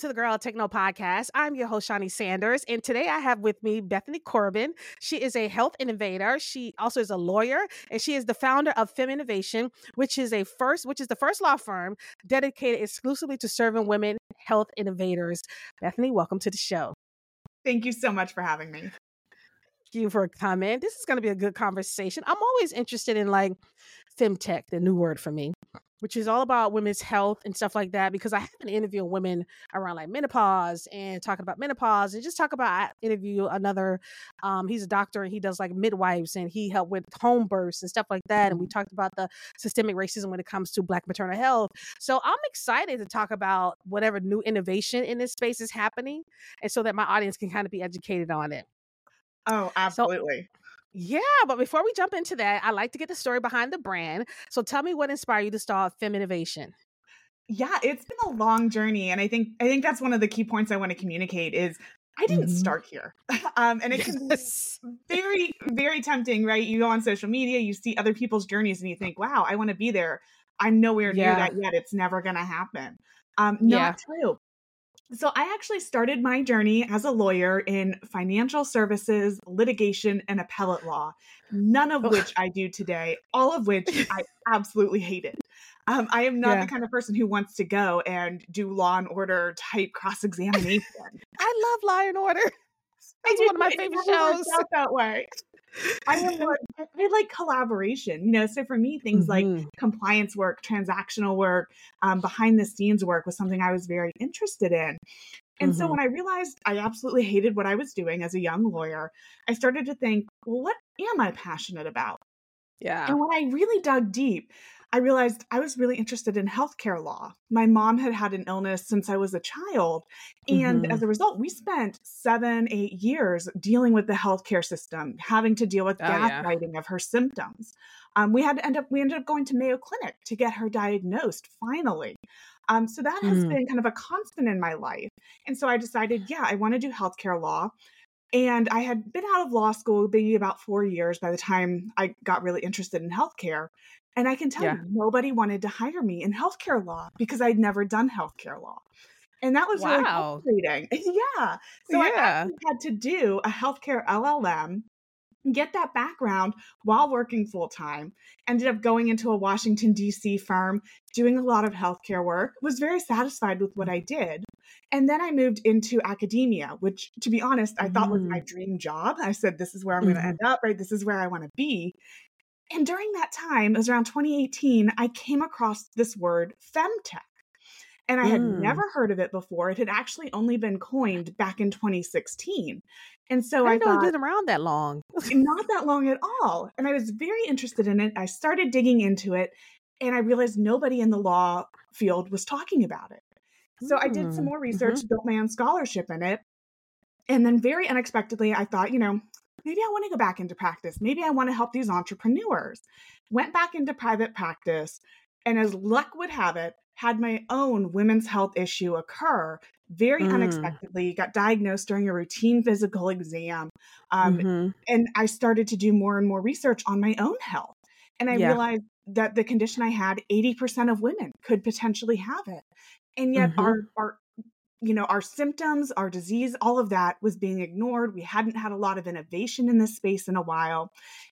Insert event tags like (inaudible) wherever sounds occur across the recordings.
to the Girl Techno podcast. I'm your host, Shaunie Sanders, and today I have with me Bethany Corbin. She is a health innovator. She also is a lawyer, and she is the founder of FemInnovation, which is a first, which is the first law firm dedicated exclusively to serving women health innovators. Bethany, welcome to the show. Thank you so much for having me. Thank you for coming. This is going to be a good conversation. I'm always interested in like femtech, the new word for me which is all about women's health and stuff like that. Because I have been interviewing women around like menopause and talking about menopause and just talk about. I interview another. Um, he's a doctor and he does like midwives and he helped with home births and stuff like that. And we mm-hmm. talked about the systemic racism when it comes to Black maternal health. So I'm excited to talk about whatever new innovation in this space is happening, and so that my audience can kind of be educated on it. Oh, absolutely. So, yeah, but before we jump into that, I like to get the story behind the brand. So tell me what inspired you to start FemInnovation. Yeah, it's been a long journey, and I think I think that's one of the key points I want to communicate is I didn't mm-hmm. start here. (laughs) Um, and it can yes. be very, very tempting, right? You go on social media, you see other people's journeys, and you think, wow, I want to be there. I'm nowhere yeah. near that yet. It's never going to happen. Um, not yeah. true. So, I actually started my journey as a lawyer in financial services, litigation, and appellate law, none of which I do today, all of which I (laughs) absolutely hated. Um, I am not yeah. the kind of person who wants to go and do law and order type cross examination. (laughs) I love Law and Order. That's one of my favorite shows. Out That way. I am more, (laughs) I like collaboration, you know. So for me, things mm-hmm. like compliance work, transactional work, um, behind the scenes work was something I was very interested in. And mm-hmm. so when I realized I absolutely hated what I was doing as a young lawyer, I started to think, well, what am I passionate about? Yeah. And when I really dug deep, I realized I was really interested in healthcare law. My mom had had an illness since I was a child. And mm-hmm. as a result, we spent seven, eight years dealing with the healthcare system, having to deal with oh, gaslighting yeah. of her symptoms. Um, we had to end up, we ended up going to Mayo Clinic to get her diagnosed finally. Um, so that has mm. been kind of a constant in my life. And so I decided, yeah, I want to do healthcare law. And I had been out of law school maybe about four years by the time I got really interested in healthcare. And I can tell yeah. you, nobody wanted to hire me in healthcare law because I'd never done healthcare law. And that was wow. really frustrating. (laughs) yeah. So yeah. I had to do a healthcare LLM, get that background while working full time. Ended up going into a Washington, D.C. firm, doing a lot of healthcare work, was very satisfied with what I did. And then I moved into academia, which, to be honest, I mm. thought was my mm. dream job. I said, this is where I'm mm-hmm. going to end up, right? This is where I want to be. And during that time, it was around 2018, I came across this word femtech. And I had mm. never heard of it before. It had actually only been coined back in 2016. And so I, I thought, it been around that long. not that long at all. And I was very interested in it. I started digging into it and I realized nobody in the law field was talking about it. So mm. I did some mm, more research, mm-hmm. built my own scholarship in it. And then very unexpectedly, I thought, you know, maybe I want to go back into practice. Maybe I want to help these entrepreneurs. Went back into private practice, and as luck would have it, had my own women's health issue occur very mm. unexpectedly. Got diagnosed during a routine physical exam. Um, mm-hmm. And I started to do more and more research on my own health. And I yeah. realized that the condition I had, 80% of women could potentially have it. And yet mm-hmm. our, our you know, our symptoms, our disease, all of that was being ignored. We hadn't had a lot of innovation in this space in a while.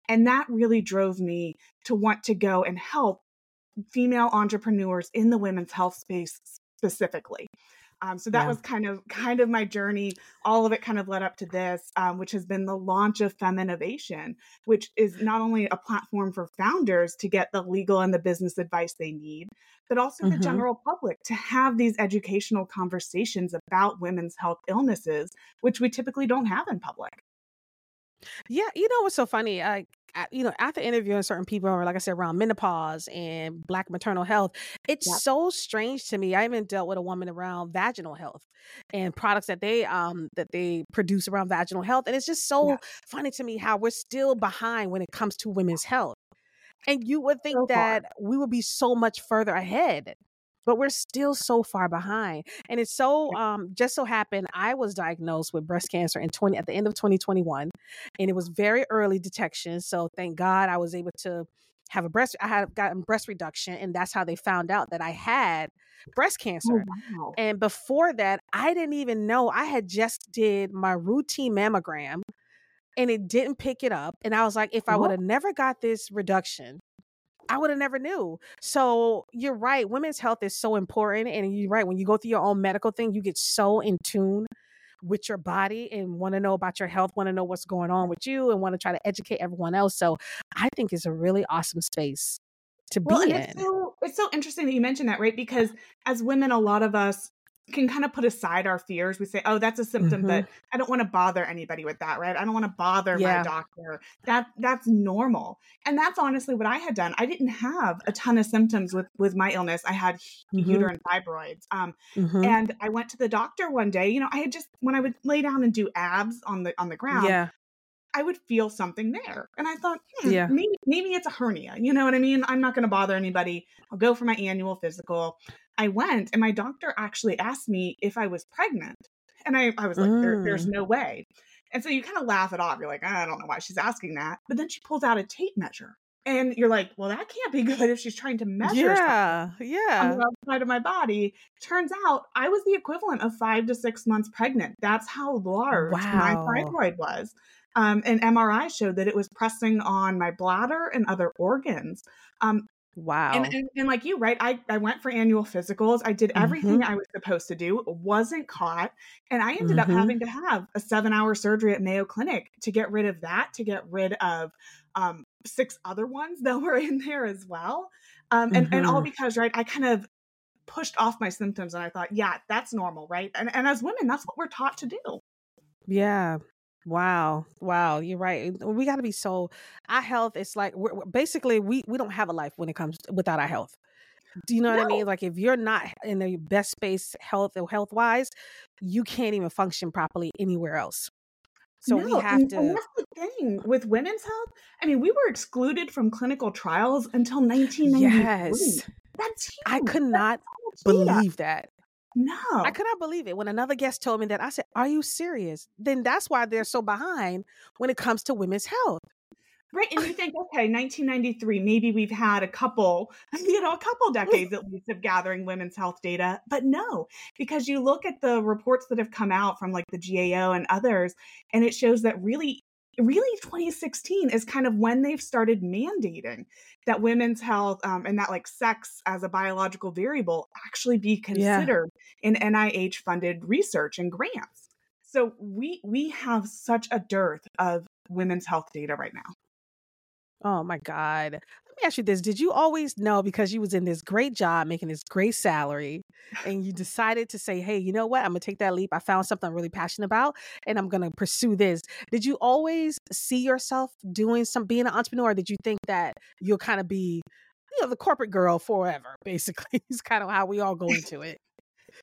And that really drove me to want to go and help female entrepreneurs in the women's health space specifically. Um, so that yeah. was kind of kind of my journey. All of it kind of led up to this, um, which has been the launch of FemInnovation, which is not only a platform for founders to get the legal and the business advice they need, but also mm-hmm. the general public to have these educational conversations about women's health illnesses, which we typically don't have in public. Yeah, you know what's so funny? I you know, after interviewing certain people, or like I said, around menopause and Black maternal health, it's yep. so strange to me. I even dealt with a woman around vaginal health and products that they um that they produce around vaginal health, and it's just so funny to me how we're still behind when it comes to women's health. And you would think so that we would be so much further ahead but we're still so far behind. And it's so um just so happened I was diagnosed with breast cancer in 20 at the end of 2021 and it was very early detection. So thank God I was able to have a breast I had gotten breast reduction and that's how they found out that I had breast oh, cancer. Oh, wow. And before that, I didn't even know I had just did my routine mammogram and it didn't pick it up and I was like if I would have never got this reduction, I would have never knew. So you're right. Women's health is so important. And you're right. When you go through your own medical thing, you get so in tune with your body and want to know about your health, want to know what's going on with you, and want to try to educate everyone else. So I think it's a really awesome space to well, be in. It's so, it's so interesting that you mentioned that, right? Because as women, a lot of us can kind of put aside our fears. We say, "Oh, that's a symptom, mm-hmm. but I don't want to bother anybody with that, right? I don't want to bother yeah. my doctor." That that's normal. And that's honestly what I had done. I didn't have a ton of symptoms with with my illness. I had mm-hmm. uterine fibroids. Um mm-hmm. and I went to the doctor one day, you know, I had just when I would lay down and do abs on the on the ground, yeah. I would feel something there. And I thought, hmm, yeah. maybe maybe it's a hernia. You know what I mean? I'm not going to bother anybody. I'll go for my annual physical. I went and my doctor actually asked me if I was pregnant. And I, I was like, mm. there, there's mm. no way. And so you kind of laugh it off. You're like, I don't know why she's asking that. But then she pulls out a tape measure. And you're like, well, that can't be (laughs) good if she's trying to measure yeah, yeah. on the outside of my body. Turns out I was the equivalent of five to six months pregnant. That's how large wow. my fibroid was. Um, and MRI showed that it was pressing on my bladder and other organs. Um, Wow. And, and, and, like you, right? I, I went for annual physicals. I did everything mm-hmm. I was supposed to do, wasn't caught. And I ended mm-hmm. up having to have a seven hour surgery at Mayo Clinic to get rid of that, to get rid of um, six other ones (laughs) that were in there as well. Um, and, mm-hmm. and all mm-hmm. because, right, I kind of pushed off my symptoms and I thought, yeah, that's normal, right? And, and as women, that's what we're taught to do. Yeah. Wow. Wow. You're right. We got to be so, our health, it's like, we're, basically, we, we don't have a life when it comes without our health. Do you know no. what I mean? Like, if you're not in the best space health uh, or health wise, you can't even function properly anywhere else. So no, we have to. that's the thing with women's health. I mean, we were excluded from clinical trials until 1993. Yes. That's huge. I could not believe that. No. I could not believe it. When another guest told me that, I said, Are you serious? Then that's why they're so behind when it comes to women's health. Right. And you think, okay, 1993, maybe we've had a couple, (laughs) you know, a couple (laughs) decades at least of gathering women's health data. But no, because you look at the reports that have come out from like the GAO and others, and it shows that really really 2016 is kind of when they've started mandating that women's health um, and that like sex as a biological variable actually be considered yeah. in nih funded research and grants so we we have such a dearth of women's health data right now Oh my God. Me ask you this. Did you always know because you was in this great job, making this great salary, and you decided to say, hey, you know what? I'm gonna take that leap. I found something I'm really passionate about and I'm gonna pursue this. Did you always see yourself doing some being an entrepreneur? did you think that you'll kind of be, you know, the corporate girl forever, (laughs) basically? is kind of how we all go into it.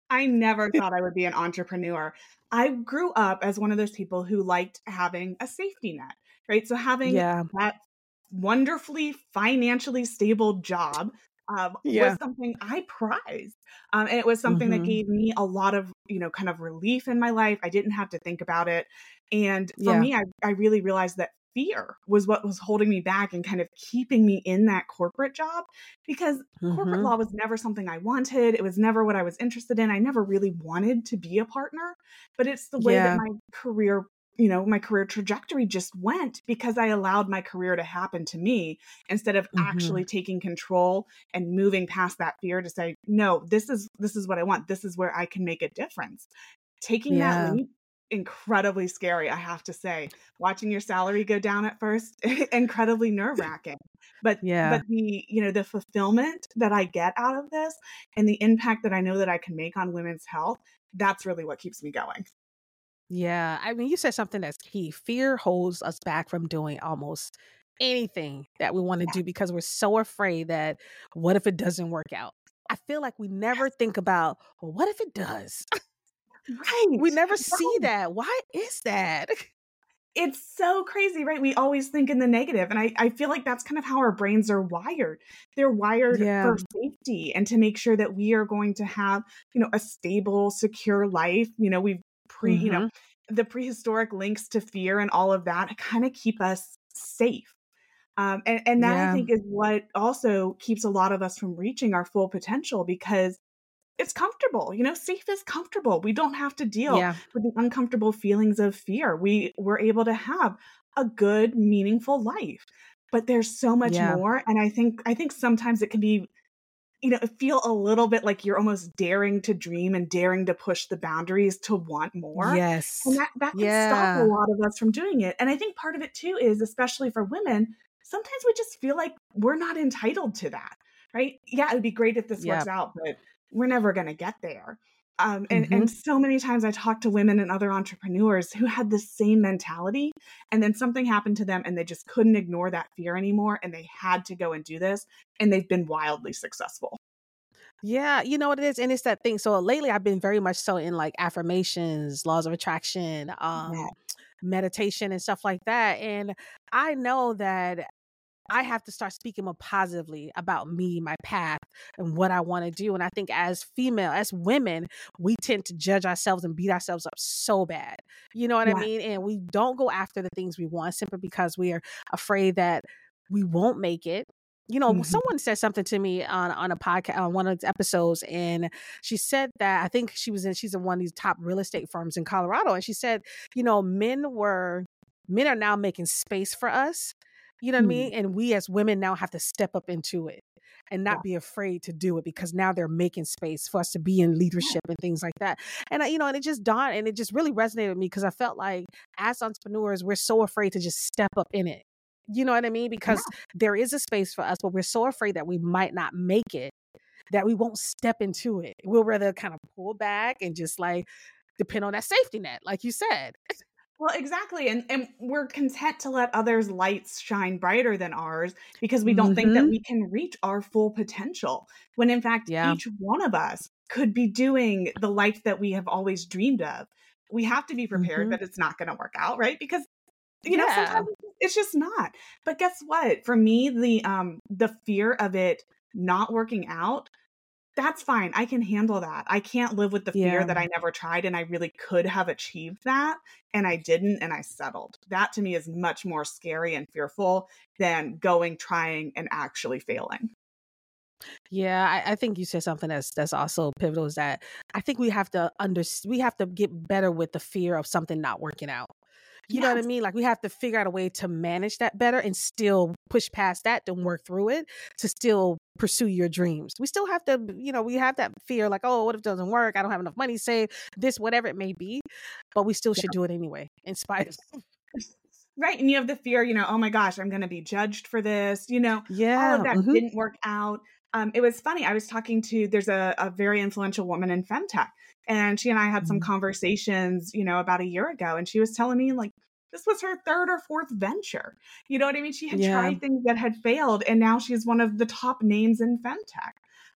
I never (laughs) thought I would be an entrepreneur. I grew up as one of those people who liked having a safety net, right? So having yeah. that wonderfully financially stable job um, yeah. was something I prized. Um, and it was something mm-hmm. that gave me a lot of, you know, kind of relief in my life. I didn't have to think about it. And for yeah. me, I, I really realized that fear was what was holding me back and kind of keeping me in that corporate job because mm-hmm. corporate law was never something I wanted. It was never what I was interested in. I never really wanted to be a partner, but it's the way yeah. that my career you know my career trajectory just went because i allowed my career to happen to me instead of mm-hmm. actually taking control and moving past that fear to say no this is this is what i want. This is where i can make a difference. Taking yeah. that leap incredibly scary i have to say. Watching your salary go down at first (laughs) incredibly nerve-wracking. But yeah. but the you know the fulfillment that i get out of this and the impact that i know that i can make on women's health that's really what keeps me going yeah, I mean, you said something that's key. Fear holds us back from doing almost anything that we want to do because we're so afraid that what if it doesn't work out? I feel like we never think about, well, what if it does? (laughs) Right. we never see that. Why is that? (laughs) It's so crazy, right? We always think in the negative, And I, I feel like that's kind of how our brains are wired. They're wired Yeah. for safety and to make sure that we are going to have, you know, a stable, secure life. You know, we've pre, you know, the prehistoric links to fear and all of that kind of keep us safe. Um, and, and that Yeah. I think is what also keeps a lot of us from reaching our full potential because it's comfortable. You know, safe is comfortable. We don't have to deal Yeah. with the uncomfortable feelings of fear. We we're able to have a good, meaningful life. But there's so much Yeah. more. And I think I think sometimes it can be, you know, feel a little bit like you're almost daring to dream and daring to push the boundaries to want more. Yes. And that, that can Yeah. stop a lot of us from doing it. And I think part of it too is, especially for women, sometimes we just feel like we're not entitled to that, right? Yeah, it'd be great if this works out, but we're never going to get there. Um, and, Mm-hmm. and so many times I talk to women and other entrepreneurs who had the same mentality, and then something happened to them and they just couldn't ignore that fear anymore, and they had to go and do this, and they've been wildly successful. Yeah, you know what it is, and it's that thing. So lately, I've been very much so in like affirmations, laws of attraction, um, Yeah. meditation, and stuff like that. And I know that I have to start speaking more positively about me, my path, and what I want to do. And I think as female, as women, we tend to judge ourselves and beat ourselves up so bad. You know what I mean? And we don't go after the things we want simply because we are afraid that we won't make it. You know, Mhm. someone said something to me on on a podcast on one of the episodes, and she said that I think she was in she's in one of these top real estate firms in Colorado, and she said, you know, men were men are now making space for us. You know what I Mm. mean? And we as women now have to step up into it and not Yeah. be afraid to do it because now they're making space for us to be in leadership and things like that. And I, you know, and it just dawned and it just really resonated with me because I felt like as entrepreneurs, we're so afraid to just step up in it. You know what I mean? Because there is a space for us, but we're so afraid that we might not make it that we won't step into it. We'll rather kind of pull back and just like depend on that safety net, like you said. Well, exactly. And and we're content to let others' lights shine brighter than ours because we don't think that Mhm. we can reach our full potential. When in fact, Yeah. each one of us could be doing the life that we have always dreamed of. We have to be prepared Mhm. that it's not going to work out, right? Because you know, sometimes it's just not. But guess what? For me, the um the fear of it not working out that's fine. I can handle that. I can't live with the fear Yeah. that I never tried and I really could have achieved that and I didn't and I settled. That to me is much more scary and fearful than going, trying, and actually failing. Yeah, I, I think you said something that's that's also pivotal. Is that I think we have to under we have to get better with the fear of something not working out. You know what I mean? Like we have to figure out a way to manage that better and still push past that and work through it to still pursue your dreams. We still have to, you know, we have that fear like, oh, what if it doesn't work? I don't have enough money saved, this, whatever it may be. But we still should do it anyway, in spite of (laughs) Right. And you have the fear, you know, oh my gosh, I'm going to be judged for this. You know, Yeah. all of that mhm. didn't work out. Um, it was funny. I was talking to there's a, a very influential woman in femtech, and she and I had some Mhm. conversations, you know, about a year ago, and she was telling me like this was her third or fourth venture. You know what I mean? She had Yeah. tried things that had failed, and now she's one of the top names in femtech.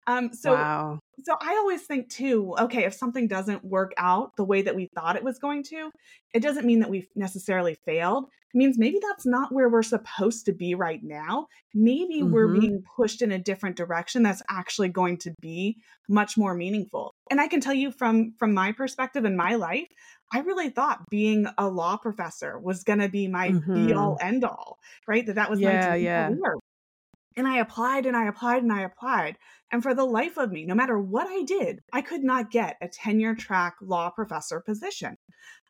Um, so wow. so I always think too, okay, if something doesn't work out the way that we thought it was going to, it doesn't mean that we've necessarily failed. It means maybe that's not where we're supposed to be right now. Maybe we're Mhm. being pushed in a different direction that's actually going to be much more meaningful. And I can tell you from from my perspective in my life, I really thought being a law professor was going to be my be all end all, right? That that was my Yeah, dream yeah. career. And I applied and I applied and I applied. And for the life of me, no matter what I did, I could not get a tenure track law professor position.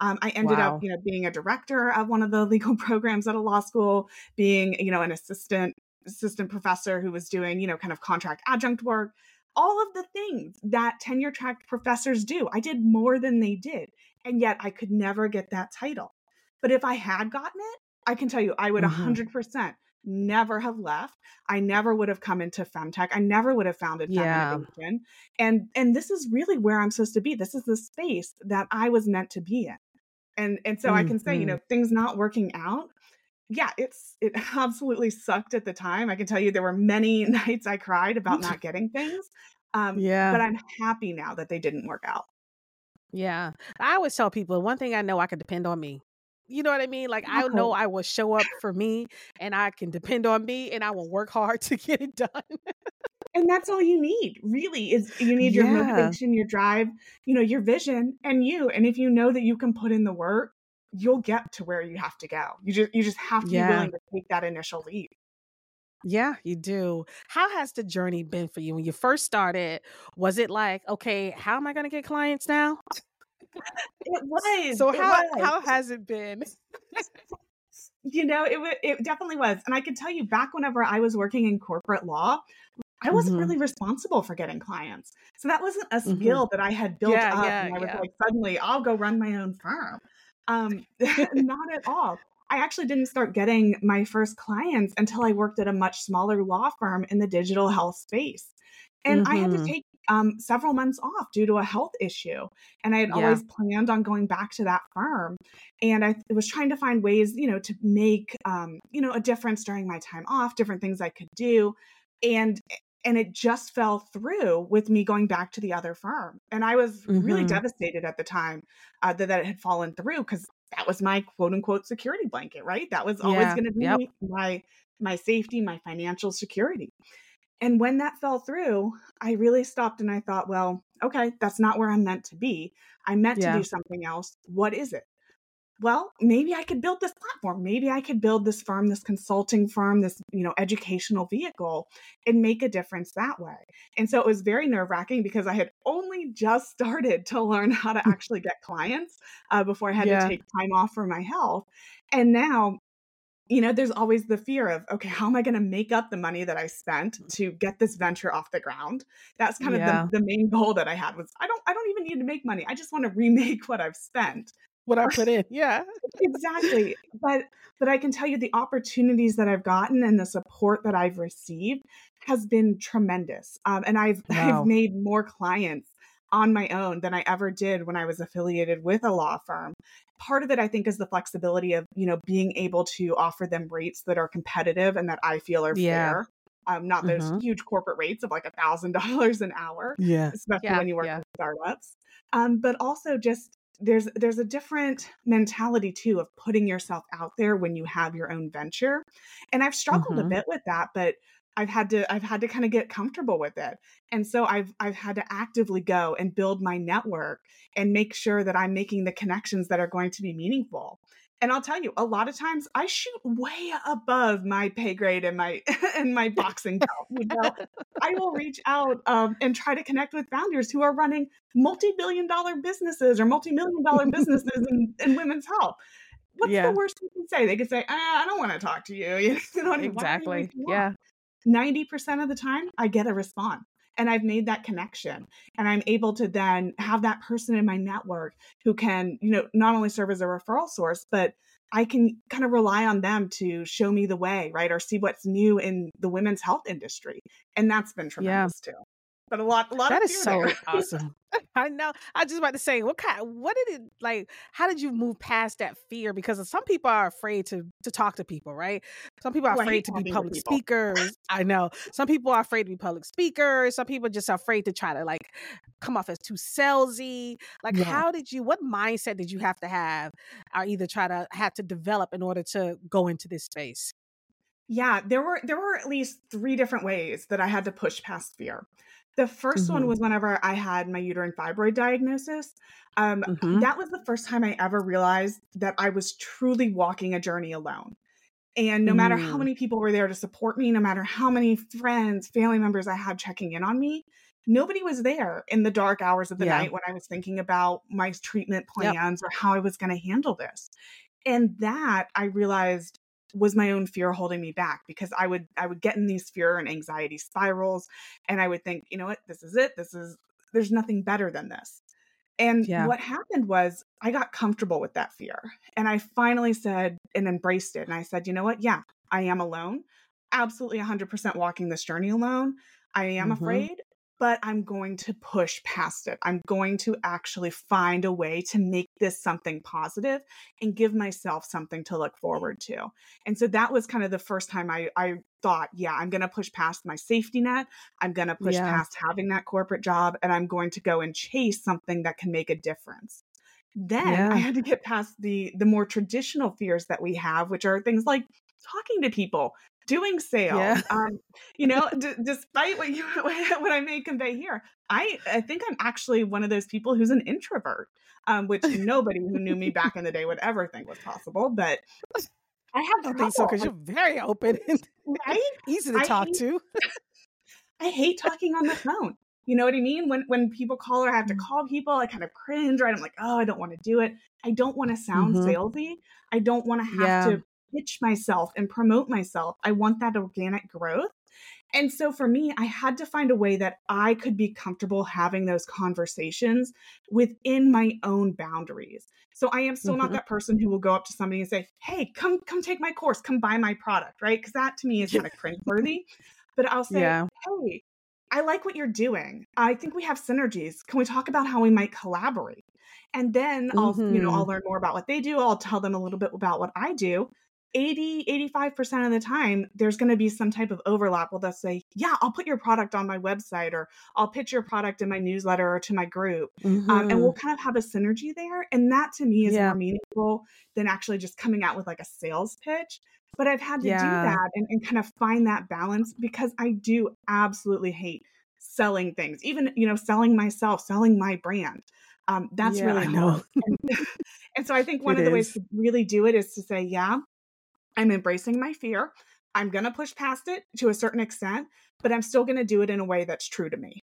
Um, I ended Wow. up, you know, being a director of one of the (laughs) legal programs at a law school, being, you know, an assistant assistant professor who was doing, you know, kind of contract adjunct work, all of the things that tenure track professors do. I did more than they did, and yet I could never get that title. But if I had gotten it, I can tell you, I would Mhm. 100% never have left. I never would have come into femtech. I never would have founded Yeah. And and this is really where I'm supposed to be. This is the space that I was meant to be in. And and so I can say, you Mhm. know, things not working out, yeah, it's it (laughs) absolutely sucked at the time. I can tell you there were many (laughs) nights I cried about not getting things. Um, Yeah. but I'm happy now that they didn't work out. Yeah. I always tell people one thing I know I can depend on me. You know what I mean? Like I uh-huh. know I will show up for me and I can depend on me and I will work hard (laughs) to get it done. And that's all you need, really, is you need your Yeah. motivation, your drive, you know, your vision, and you. And if you know that you can put in the work, you'll get to where you have to go. You just you just have to be willing to take that initial leap. Yeah, you do. How has the journey been for you when you first started? Was it like, okay, how am I going to get clients now? It was. So it how was. how has it been? you know, it it definitely was. And I can tell you, back whenever I was working in corporate law, I wasn't Mhm. really responsible for getting clients. So that wasn't a Mhm. skill that I had built Yeah, up. yeah, and I was yeah. like, suddenly, I'll go run my own firm. Um, (laughs) not at all. I actually didn't start getting my first clients until I worked at a much smaller law firm in the digital health space. And I had to Mhm. take um, several months off due to a health issue. And I had Yeah. always planned on going back to that firm. And I was trying to find ways, you know, to make, um, you know, a difference during my time off, different things I could do. And and it just fell through with me going back to the other firm. And I was really Mhm. devastated at the time uh, that, that it had fallen through because that was my quote unquote security blanket, right? That was always Yeah. going to be Yep. my my safety, my financial security. And when that fell through, I really stopped and I thought, well, okay, that's not where I'm meant to be. I'm meant Yeah. to do something else. What is it? Well, maybe I could build this platform. Maybe I could build this firm, this consulting firm, this, you know, educational vehicle and make a difference that way. And so it was very nerve-wracking because I had only just (laughs) started to learn how to actually get clients uh, before I had Yeah. to take time off for my health. And now you know, there's always the fear of, okay, how am I going to make up the money that I spent to get this venture off the ground? That's kind Yeah. of the, the main goal that I had was I don't I don't even need to make money. I just want to (laughs) remake what I've spent. What I put in. Yeah. (laughs) Exactly. but but I can tell you the opportunities that I've gotten and the support that I've received has been tremendous. Um, and I've (laughs) Wow. I've made more clients on my own than I ever did when I was affiliated with a law firm. Part of it, I think, is the flexibility of you know being able to offer them rates that are competitive and that I feel are Yeah. fair. Um, not those Mhm. huge corporate rates of like a thousand (laughs) dollars an hour Yeah. especially Yeah, when you work yeah. with startups. Um, but also just there's there's a different mentality too of putting yourself out there when you have your own venture. And I've struggled a Mhm. bit with that, but I've had to I've had to kind of get comfortable with it. And so I've I've had to actively go and build my network and make sure that I'm making the connections that are going to be meaningful. And I'll tell you, a lot of times I shoot way above my pay grade and my (laughs) and my (laughs) boxing belt. You know, I will reach out um, and try to connect with founders who are running multi-billion dollar businesses or multi-million dollar (laughs) businesses in, in women's health. What's Yeah. the worst you can say? They could say, ah, "I don't want to talk to you." You know what I mean? Exactly. Yeah. 90% of the time I get a response and I've made that connection and I'm able to then have that person in my network who can, you know, not only serve as a referral source, but I can kind of rely on them to show me the way, right? Or see what's new in the women's health industry. And that's been tremendous too. But a lot, a lot That of is so (laughs) awesome. I know. I was just about to say, what kind? What did it like? How did you move past that fear? Because some people are afraid to to talk to people, right? Some people are Oh, I hate afraid to be public speakers. I know. Some people are afraid to be public speakers. Some people just afraid to try to like come off as too salesy. Like, Yeah. how did you? What mindset did you have to have, or either try to have to develop in order to go into this space? Yeah, there were there were at least three different ways that I had to push past fear. The 1st one Mhm. was whenever I had my uterine fibroid diagnosis. Um, Mhm. That was the first time I ever realized that I was truly walking a journey alone. And no matter how Mm. many people were there to support me, no matter how many friends, family members I had checking in on me, nobody was there in the dark hours of the Yeah. night when I was thinking about my treatment Yep. plans or how I was going to handle this. And that I realized was my own fear holding me back because I would I would get in these fear and anxiety spirals and I would think, you know what, this is it. This is there's nothing better than this. And Yeah. what happened was I got comfortable with that fear. And I finally said and embraced it. And I said, you know what? Yeah, I am alone. Absolutely 100% walking this journey alone. I am Mhm. afraid, but I'm going to push past it. I'm going to actually find a way to make this something positive and give myself something to look forward to. And so that was kind of the first time I, I thought, yeah, I'm going to push past my safety net. I'm going to push yeah. past having that corporate job and I'm going to go and chase something that can make a difference. Then yeah. I had to get past the the more traditional fears that we have, which are things like talking to people, doing sales. Yeah. Um, you know, d- despite what you (laughs) what I may convey here, I I think I'm actually one of those people who's an introvert, um, which (laughs) nobody who knew me back in the day would ever think was possible. But (laughs) I have I think so because you're very open, and right? Easy to I talk hate, to. I hate talking on the phone. You know what I mean? When when people call or I have to mm. call people, I kind of cringe, right? I'm like, oh, I don't want to do it. I don't want to sound mm-hmm. salesy. I don't want to have yeah. to pitch myself and promote myself. I want that organic growth. And so for me, I had to find a way that I could be comfortable having those conversations within my own boundaries. So I am still mm-hmm. not that person who will go up to somebody and say, "Hey, come come take my course, come buy my product," right? Because that to me is kind of cringeworthy. But I'll say, yeah. "Hey, I like what you're doing. I think we have synergies. Can we talk about how we might collaborate?" And then I'll, mm-hmm. you know, I'll mm-hmm. learn more about what they do. I'll tell them a little bit about what I do. 80 85% of the time there's going to be some type of overlap well they'll say yeah i'll put your product on my website or i'll pitch your product in my newsletter or to my group mm-hmm. um, and we'll mm-hmm. kind of have a synergy there and that to me is yeah. more meaningful than actually just coming out with like a sales pitch but i've had to yeah. do that and, and kind of find that balance because i do absolutely hate selling things even you know selling myself selling my brand um, that's yeah, really hard. (laughs) and, and, so I think (laughs) one it of the is. ways to really do it is to say, yeah, I'm embracing my fear. I'm going to push past it to a certain extent, but I'm still going to do it in a way that's true to me.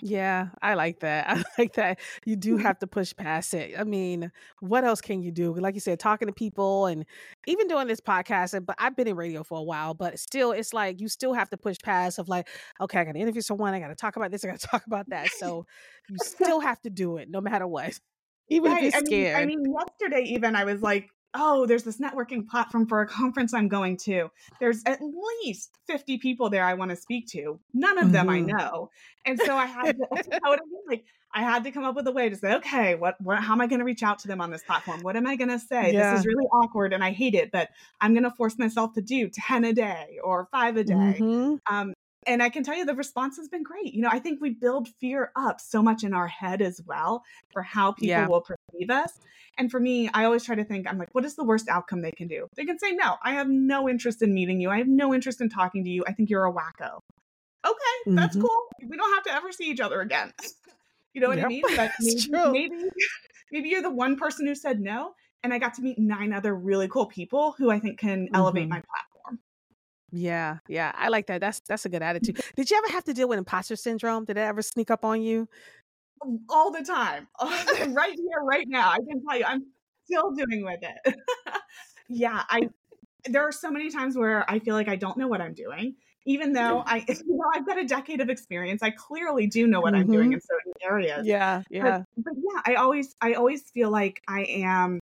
Yeah, I like that. (laughs) I like that. You do (laughs) have to push past it. I mean, what else can you do? Like you said, talking to people and even doing this podcast. But I've been in radio for a while, but still, it's like you still have to push past of like, okay, I got to interview someone. I got to talk about this. I got to (laughs) talk about that. So you still have to do it no matter what, even right. if you're scared. I mean, I mean, yesterday even I was like, oh, there's this networking platform for a (laughs) conference I'm going to. There's at least 50 people there I want to speak to. None of them mm-hmm. I know. And so I had to, (laughs) you know I mean? Like I had to come up with a way to say, okay, what, what how am I going to reach out to them on this platform? What am I going to say? Yeah. This is really awkward and I hate it, but I'm going to force myself to do 10 a day or five a day. Mm-hmm. Um, and I can tell you the response has been great. You know, I think we build fear up so much in our head as well for how people yeah. will perceive us. And for me, I always try to think, I'm like, what is the worst outcome they can do? They can say, no, I have no interest in meeting you. I have no interest in talking to you. I think you're a wacko. Okay, mm-hmm. that's cool. We don't have to ever see each other again. (laughs) you know what yep, I mean? But (laughs) maybe, maybe, (laughs) maybe you're the one person who said no. And I got to meet nine other really cool people who I think can mm-hmm. elevate my platform. Yeah, yeah, I like that. That's that's a good attitude. (laughs) Did you ever have to deal with imposter syndrome? Did it ever sneak up on you? all the time, (laughs) right here, right now. I can tell you, I'm still doing with it. (laughs) yeah, I. There are so many times where I feel like I don't know what I'm doing, even though I, you know, I've got a decade of experience. I clearly do know what mm-hmm. I'm doing mm-hmm. in certain areas. Yeah, yeah. But, but yeah, I always, I always feel like I am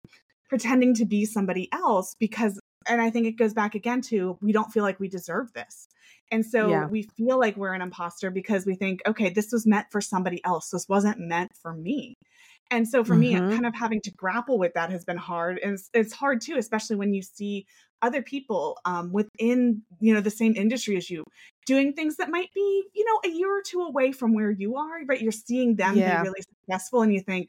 pretending to be somebody else because and I think it goes back again to we don't feel like we deserve this. And so yeah. we feel like we're an imposter because we think, okay, this was meant for somebody else. This wasn't meant for me. And so for mm-hmm. me, kind of having to grapple with that has been hard. And it's, it's hard too, especially when you see other people um, within, you know, the same industry as you doing things that might be, you know, a year or two away from where you are, but You're seeing them yeah. be really successful and you think,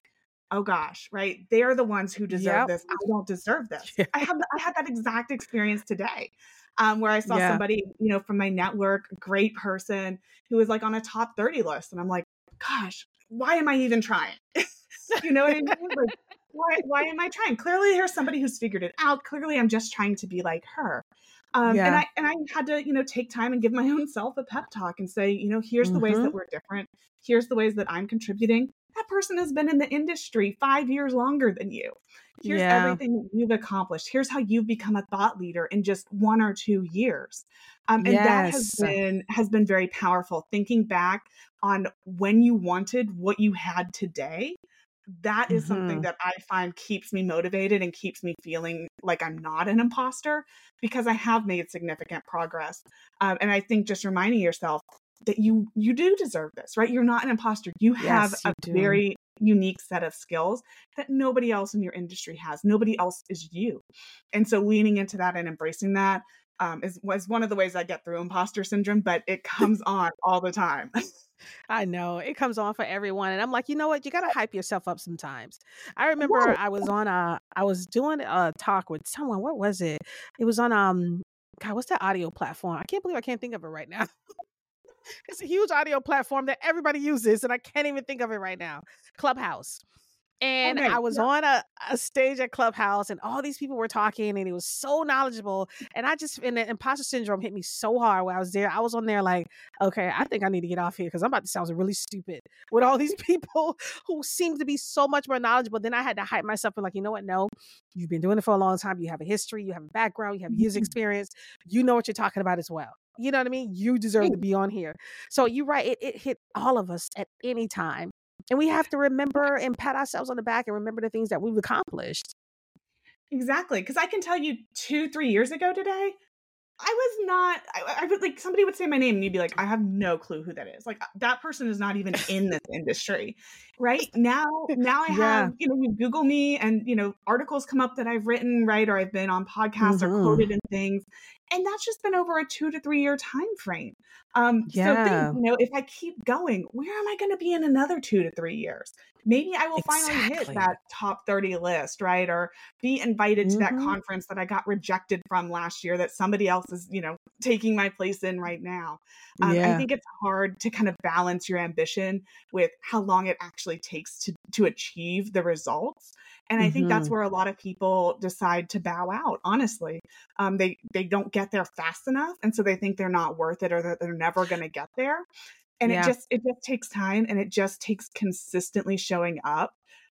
oh gosh, right? They are the ones who deserve yep. this. I don't deserve this. (laughs) Yeah. I have I had that exact experience today um, where I saw yeah. somebody, you know, from my network, great person who was like on a top 30 list. And I'm like, gosh, why am I even trying? (laughs) you know what I mean? Like, why, why am I trying? Clearly, here's somebody who's figured it out. Clearly, I'm just trying to be like her. Um, yeah. and I and I had to, you know, take time and give my (laughs) own self a pep talk and say, you know, here's mm-hmm. the ways that mm-hmm. we're different. Here's the ways that I'm contributing. That person has been in the industry five years longer than you. Here's yeah. everything you've accomplished. Here's how you've become a thought leader in just one or two years. Um, and yes. that has been has been very powerful. Thinking back on when you wanted what you had today, that is mm-hmm. something that I find keeps me motivated and keeps me feeling like I'm not an imposter because I have made significant progress. Um, and I think just reminding yourself, that you you do deserve this, right? You're not an imposter. You have Yes, you a do. very unique set of skills that nobody else in your industry has. Nobody else is you. And so leaning into that and embracing that um, is was one of the ways I get through imposter syndrome, but it comes on all the time. I know it comes on for everyone, and I'm like, you know what? You gotta hype yourself up sometimes. I (laughs) remember. I was on a, I was doing a talk with someone. What was it? It was on um, God, what's that audio platform? I can't believe I can't think of it right now. It's a huge audio platform that everybody uses, and I can't even think of it right now. Clubhouse. Oh, and Okay, I was yeah. on a, a stage at Clubhouse, and all these people were talking, and it was so knowledgeable. And I just, and the imposter syndrome hit me so hard when I was there. I was on there like, okay, I think I need to get off here because I'm about to sound really stupid (laughs) with all these (laughs) people who seem to be so much more knowledgeable. Then I had to hype myself and like, you know what? No, you've been doing it for a long time. You have a history, you have a background, you have years (laughs) experience. You know what you're talking about as well. You know what I mean? You deserve to be on here. So you're right. It, it hit all of us at any time. And we have to remember and pat ourselves on the back and remember the things that we've accomplished. Exactly. Because I can tell you two, three years ago today, I was not, I, I would like somebody would say my name and you'd be like, I have no clue who that is. Like that person is not even in this industry. Right now, now I Yeah. have, you know, you Google me and, you know, articles come up that I've written, right? Or I've been on podcasts or Mhm. quoted in things. And that's just been over a two to three year time frame. Um, so think, you know, if I keep going, where am I going to be in another two to three years? Maybe I will finally hit that top 30 list, right? Or be invited to that Mhm. conference that I got rejected from last year that somebody else is, you know, taking my place in right now. Um, I think it's hard to kind of balance your ambition with how long it actually takes to to achieve the results. And I think that's Mhm. where a lot of people decide to bow out. Honestly, um, they they don't get there fast enough, and so they think they're not worth it or that they're never going to get there. And Yeah. it just it just takes time, and it just takes consistently showing up.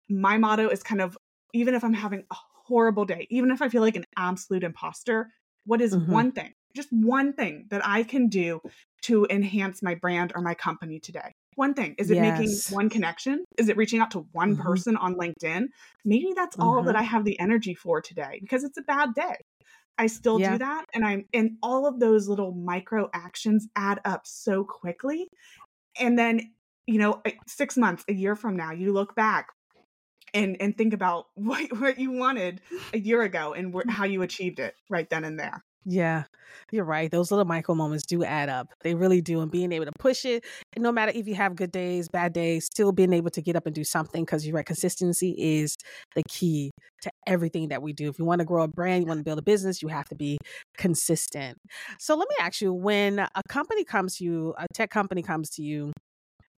My motto is kind of even if I'm having a horrible day, even if I feel like an absolute imposter, what is Mhm. one thing, just one thing that I can do to enhance my brand or my company today? One thing. Is it making one connection? Is it reaching out to one Mhm. person on LinkedIn? Maybe that's all that Mhm. I have the energy for today because it's a bad day. I still Yeah. do that and I'm and all of those little micro actions add up so quickly. And then, you know, eh, 6 months, a year from now, you look back and and think about (laughs) what what you wanted a year ago and wh- how you achieved it right then and there. Yeah, you're right. Those little micro moments do add up. They really do. And being able to push it, no matter if you have good days, bad days, still being able to get up and do something because you're right. Consistency is the key to everything that we do. If you want to grow a brand, you want to build a business, you have to be consistent. So let me ask you when a company comes to you, a tech company comes to you,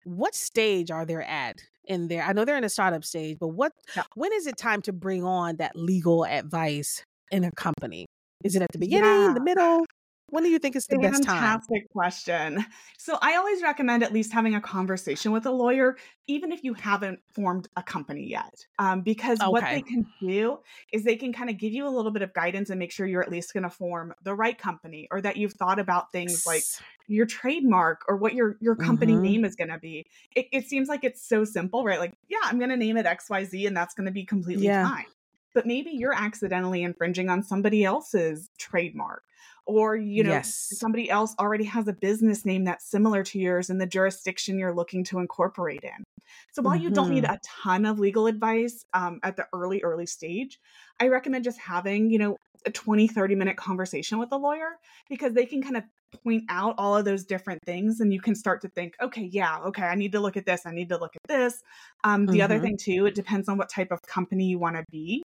what stage are they at in there? I know they're in a startup stage, but what when is it time to bring on that legal advice in a company? Is it at the beginning, the middle? When do you think is the best time? Fantastic question. So I always recommend at least having a conversation with a lawyer, even if you haven't formed a company yet, um, because what they can do is they can kind of give you a little bit of guidance and make sure you're at least going to form the right company, or that you've thought about things like your trademark or what your your company Mhm. name is going to be. It, it seems like it's so simple, right? Like, yeah, I'm going to name it X Y Z, and that's going to be completely Yeah. fine. But maybe you're accidentally infringing on somebody else's trademark, or you know, Yes. somebody else already has a business name that's similar to yours in the jurisdiction you're looking to incorporate in. So while you don't need Mhm. a ton of legal advice um, at the early early stage, I recommend just having you know a 20 30 minute conversation with a lawyer because they can kind of point out all of those different things and you can start to think okay yeah okay i need to look at this i need to look at this um, the other Mhm. thing too it depends on what type of company you want to be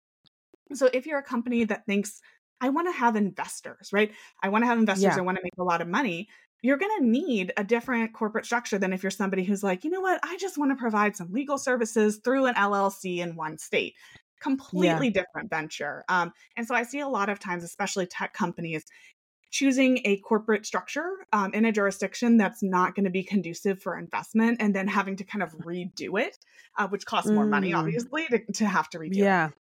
so if you're a company that thinks i want to have investors right i want to have investors Yeah. i want to make a lot of money you're going to need a different corporate structure than if you're somebody who's like you know what i just want to provide some legal services through an llc in one state completely different venture um, and so i see a lot of times especially tech companies choosing a corporate structure um, in a jurisdiction that's not going to be conducive for investment and then having to kind of redo it uh, which costs more money Mm. obviously to, to have to redo Yeah. So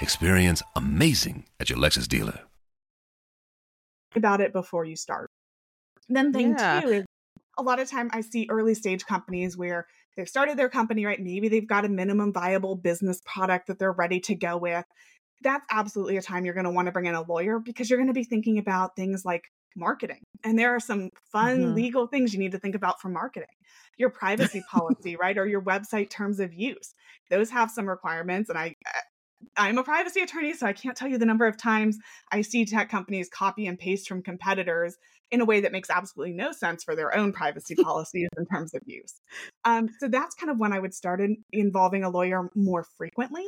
Experience amazing at your Lexus dealer. About it before you start. Then thing Yeah. two is a lot of time I see early stage companies where they've started their company, right? Maybe they've got a minimum viable business product that they're ready to go with. That's absolutely a time you're going to want to bring in a lawyer because you're going to be thinking about things like marketing. And there are some fun Mhm. legal things you need to think about for marketing. Your privacy (laughs) policy, right? Or your website terms of use. Those have some requirements. And I, I'm a privacy attorney, so I can't tell you the number of times I see tech companies copy and paste from competitors in a way that makes absolutely no sense for their own privacy (laughs) policies and terms of use. Um, so that's kind of when I would start in, involving a lawyer more frequently.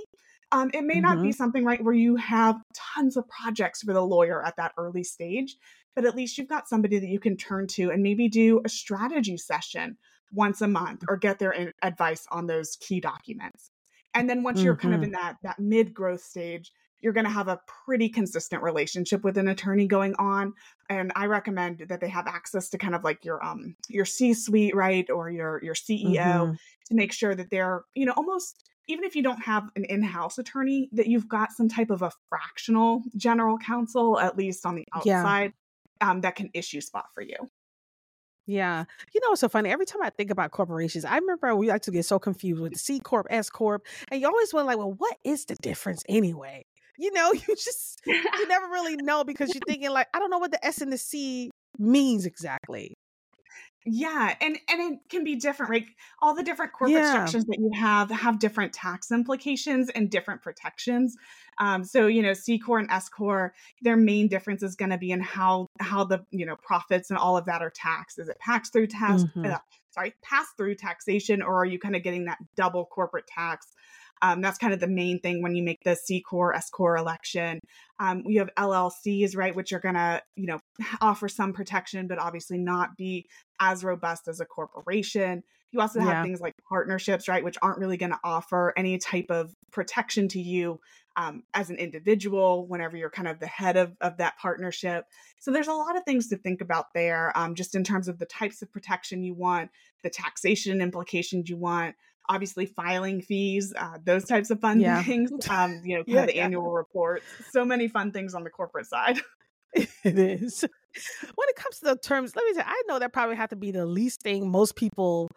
Um, it may not be something right where you have tons of projects for the lawyer at that early stage, but at least you've got somebody that you can turn to and maybe do a strategy session once a month or get their in- advice on those key documents. And then once you're kind of Mhm. in that that mid growth stage, you're going to have a pretty consistent relationship with an attorney going on and i recommend that they have access to kind of like your um your c suite right or your your ceo Mhm. to make sure that they're you know almost even if you don't have an in-house attorney that you've got some type of a fractional general counsel at least on the Yeah. outside um, that can issue spot for you Yeah. You know, it's so funny. Every time I think about corporations, I remember we like to get so confused with the C Corp, S Corp, and you always wonder, like, well, what is the difference anyway? You know, (laughs) you just, you (laughs) never really know because you're thinking, like, I don't know what the S and the C means exactly. Yeah, and and it can be different, right? All the different corporate Yeah. structures that you have have different tax implications and different protections. Um, so you know, C corp and S corp, their main difference is going to be in how how the you know profits and all of that are taxed. Is it pass through tax? Mhm. Uh, sorry, pass through taxation, or are you kind of getting that double corporate tax? Um, that's kind of the main thing when you make the C corp S corp election. Um, you have LLCs, right, which are going to you know (laughs) offer some protection, but obviously not be as robust as a corporation. You also have Yeah. things like partnerships, right, which aren't really going to offer any type of protection to you um, as an individual whenever you're kind of the head of, of that partnership. So there's a lot of things to think about there, um, just in terms of the types of protection you want, the taxation implications you want. Obviously, filing fees, uh, those types of fun (laughs) Yeah. things. Um, you know, kind Yeah, of the yeah. annual reports. So many fun things on the corporate side. (laughs) (laughs) it is. When it comes to the terms, let me say, I know that probably have to be the least thing most people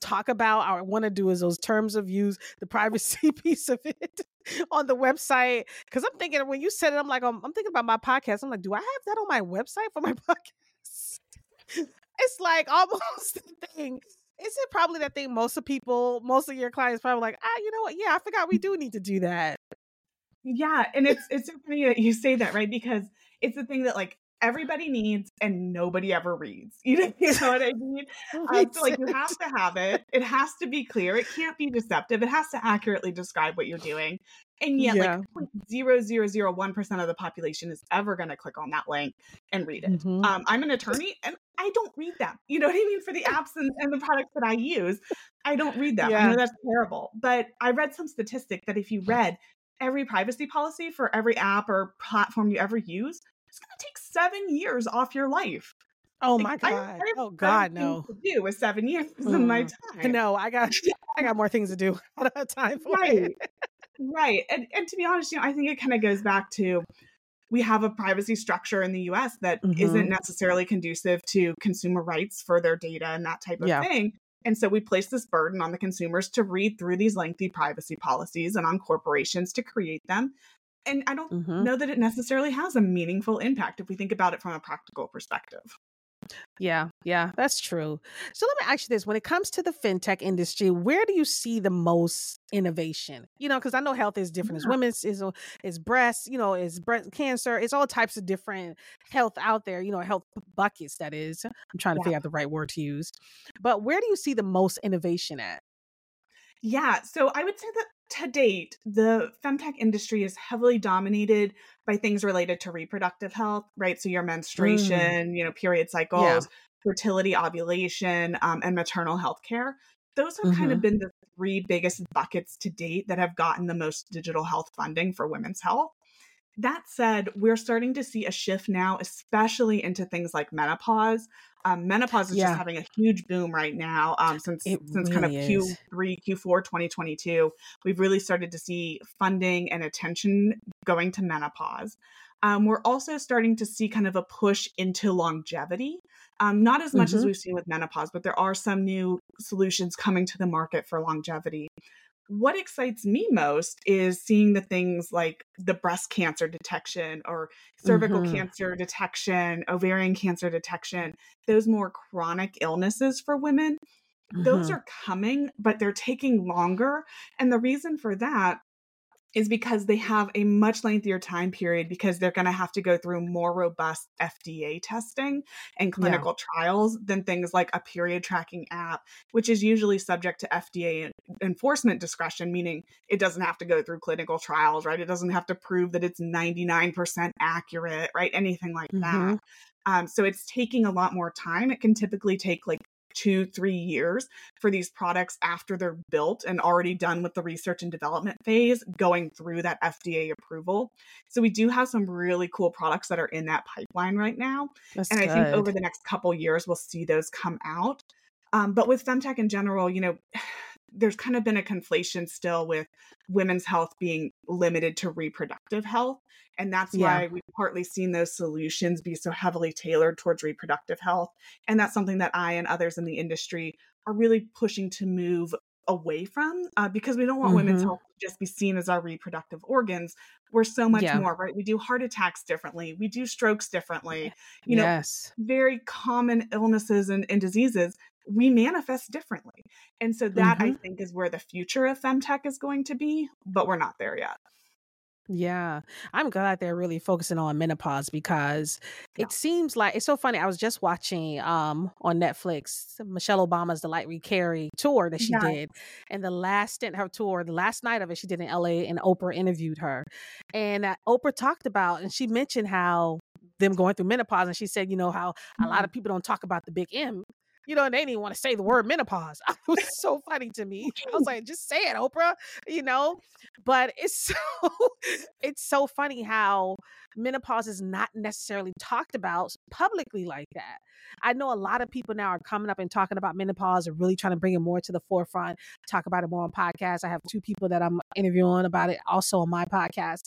talk about or want to do is those terms of use, the privacy (laughs) piece of it on the website. Because I'm thinking when you said it, I'm like, um, I'm thinking about my podcast. I'm like, do I have that on my website for my (laughs) podcast? it's like almost the thing. Is it probably that thing most of people, most of your clients probably like, ah, you know what? Yeah, I forgot we do need to do that. Yeah, and it's it's so funny that you say that, right? Because it's the thing that like everybody needs and nobody ever reads. (laughs) You know, you know what I mean? (laughs) Uh, so like you have to have it. It has to be clear. It can't be deceptive. It has to accurately describe what you're doing. And yet, Yeah. like zero zero zero one percent of the population is ever going to click on that link and read it. Mhm. Um, I'm an attorney and I don't read them. You know what I mean? For the (laughs) apps and, and the products that I use, I don't read them. I know that's terrible. But I read some statistic that if you read every privacy policy for every app or platform you ever use, it's going to take seven years off your life. Oh Like, my God. Oh God, no. To do with seven years (laughs) of my Mm. time. No, I got (laughs) (laughs) I got more things to do. I don't have time for Right. it. Right. And and to be honest, you know, I think it kind of goes back to we have a privacy structure in the US that not Mhm. necessarily conducive to consumer rights for their data and that type of Yeah. thing. And so we place this burden on the consumers to read through these lengthy privacy policies and on corporations to create them. And I don't Mhm. know that it necessarily has a meaningful impact if we think about it from a practical perspective. Yeah, yeah, that's true. So let me ask you this: When it comes to the fintech industry, where do you see the most innovation? You know, because I know health is different. As Yeah. women's is uh, is breast, you know, is breast cancer. It's all types of different health out there. You know, health buckets. That is, I'm trying to Yeah. figure out the right word to use. But where do you see the most innovation at? Yeah, so I would say that to date, the femtech industry is heavily dominated by things related to reproductive health, right? So your menstruation, you know, period cycles, fertility, ovulation, um, and maternal health care. Those have kind of been the three biggest buckets to date that have gotten the most digital health funding for women's health. That said, we're starting to see a shift now, especially into things like menopause. Um, menopause is yeah. just having a huge boom right now. Um, since it since really kind of is. Q3, Q4, 2022, we've really started to see funding and attention going to menopause. Um, we're also starting to see kind of a push into longevity. Um, not as much mm-hmm. as we've seen with menopause, but there are some new solutions coming to the market for longevity what excites me most is seeing the things like the breast cancer detection or cervical mm-hmm. cancer detection, ovarian cancer detection, those more chronic illnesses for women. Mm-hmm. Those are coming, but they're taking longer. And the reason for that is because they have a much lengthier time period because they're going to have to go through more robust FDA testing and clinical yeah. trials than things like a period tracking app, which is usually subject to FDA enforcement discretion, meaning it doesn't have to go through clinical trials, right? It doesn't have to prove that it's 99% accurate, right? Anything like mm-hmm. that. Um, so it's taking a lot more time. It can typically take like two, three years for these products after they're built and already done with the research and development phase, going through that FDA approval. So we do have some really cool products that are in that pipeline right now. That's and good. I think over the next couple years, we'll see those come out. Um, but with femtech in general, you know, there's kind of been a conflation still with women's health being limited to reproductive health. And that's yeah. why we've partly seen those solutions be so heavily tailored towards reproductive health. And that's something that I and others in the industry are really pushing to move away from uh, because we don't want mm-hmm. women's health to just be seen as our reproductive organs. We're so much yeah. more, right? We do heart attacks differently, we do strokes differently, you know, yes. very common illnesses and, and diseases we manifest differently. And so that mm-hmm. I think is where the future of femtech is going to be, but we're not there yet. Yeah, I'm glad they're really focusing on menopause because yeah. it seems like it's so funny. I was just watching um on Netflix Michelle Obama's The Light We Carry tour that she yes. did, and the last stint her tour, the last night of it, she did in L.A. and Oprah interviewed her, and uh, Oprah talked about and she mentioned how them going through menopause, and she said, you know how mm-hmm. a lot of mm-hmm. people don't talk about the big M you know, and they didn't even want to say the word menopause. (laughs) It was so funny to me. I was (laughs) like, just say it, Oprah, you know? But it's so (laughs) it's so funny how menopause is not necessarily talked about publicly like that. I know a lot of people now are coming up and talking about menopause and really trying to bring it more to the forefront, talk about it more on podcasts. I have two people that I'm interviewing about it also on my podcast.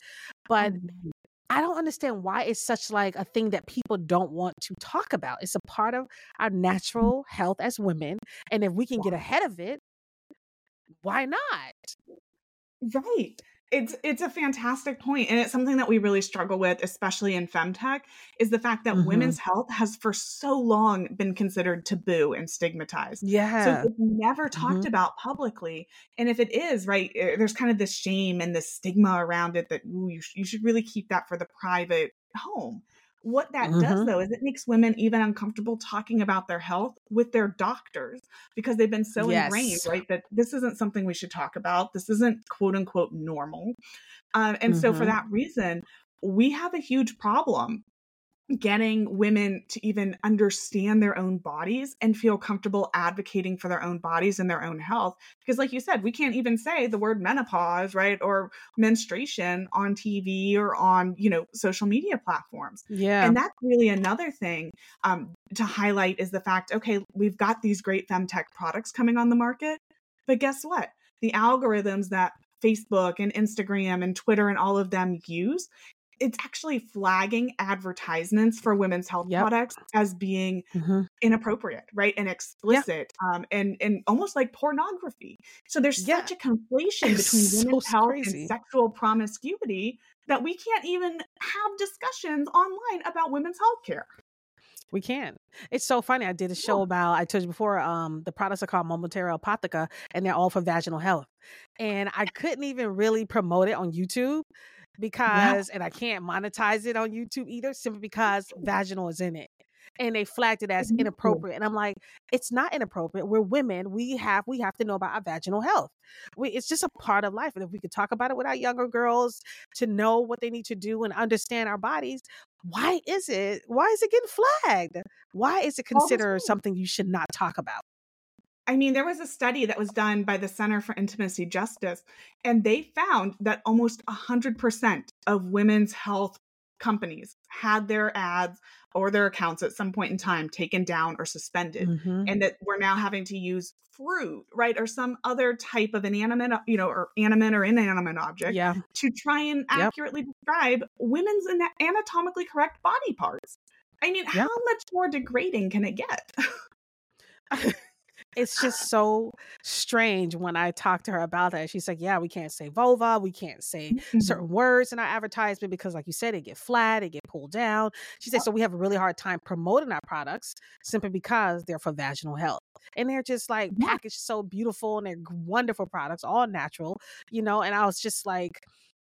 But oh, I don't understand why it's such like a thing that people don't want to talk about. It's a part of our mm. natural health as women. And if we can get ahead of it, why not? Right it's it's a fantastic point and it's something that we really struggle with especially in femtech is the fact that mm-hmm. women's health has for so long been considered taboo and stigmatized yeah so it's never talked mm-hmm. about publicly and if it is right eh, there's kind of this shame and this stigma around it that ooh, you, sh- you should really keep that for the private home what that mm-hmm. does, though, is it makes women even uncomfortable talking about their health with their doctors because they've been so yes. ingrained, right? That this isn't something we should talk about. This isn't quote unquote normal. Um, and mm-hmm. so, for mm-hmm. that reason, we have a huge problem getting women to even understand their own bodies and feel comfortable advocating for their own bodies and their own health. Because like you said we can't even say the word menopause right or menstruation on TV or on you know social media platforms. Yeah. And that's really another thing um, to highlight is the fact okay we've got these great femtech products coming on the market but guess what? The algorithms that Facebook and Instagram and Twitter and all of them use it's actually flagging advertisements for women's health yep. products as being mm-hmm. inappropriate, right? And explicit, yeah. um, and and almost like pornography. So there's yeah. such a conflation it's between so women's health crazy. and sexual promiscuity that we can't even have discussions online about women's health care. We can. It's so funny. I did a show about I told you before, um, the products are called Momotaro Apotheca and they're all for vaginal health. And I couldn't even really promote it on YouTube because, yeah. and I can't monetize it on YouTube either, simply because vaginal is in it. And they flagged it as inappropriate. And I'm like, it's not inappropriate. We're women. We have we have to know about our vaginal health. We, it's just a part of life. And if we could talk about it with our younger girls to know what they need to do and understand our bodies, why is it why is it getting flagged? Why is it considered something you should not talk about? I mean, there was a study that was done by the Center for Intimacy Justice, and they found that almost 100% of women's health companies had their ads or their accounts at some point in time taken down or suspended mm-hmm. and that we're now having to use fruit right or some other type of inanimate you know or animate or inanimate object yeah. to try and yep. accurately describe women's anatomically correct body parts i mean yep. how much more degrading can it get (laughs) it's just so strange when I talk to her about that. She's like, "Yeah, we can't say vulva, we can't say mm-hmm. certain words in our advertisement because, like you said, it get flat, it get pulled down." She said, "So we have a really hard time promoting our products simply because they're for vaginal health, and they're just like packaged so beautiful and they're wonderful products, all natural, you know." And I was just like.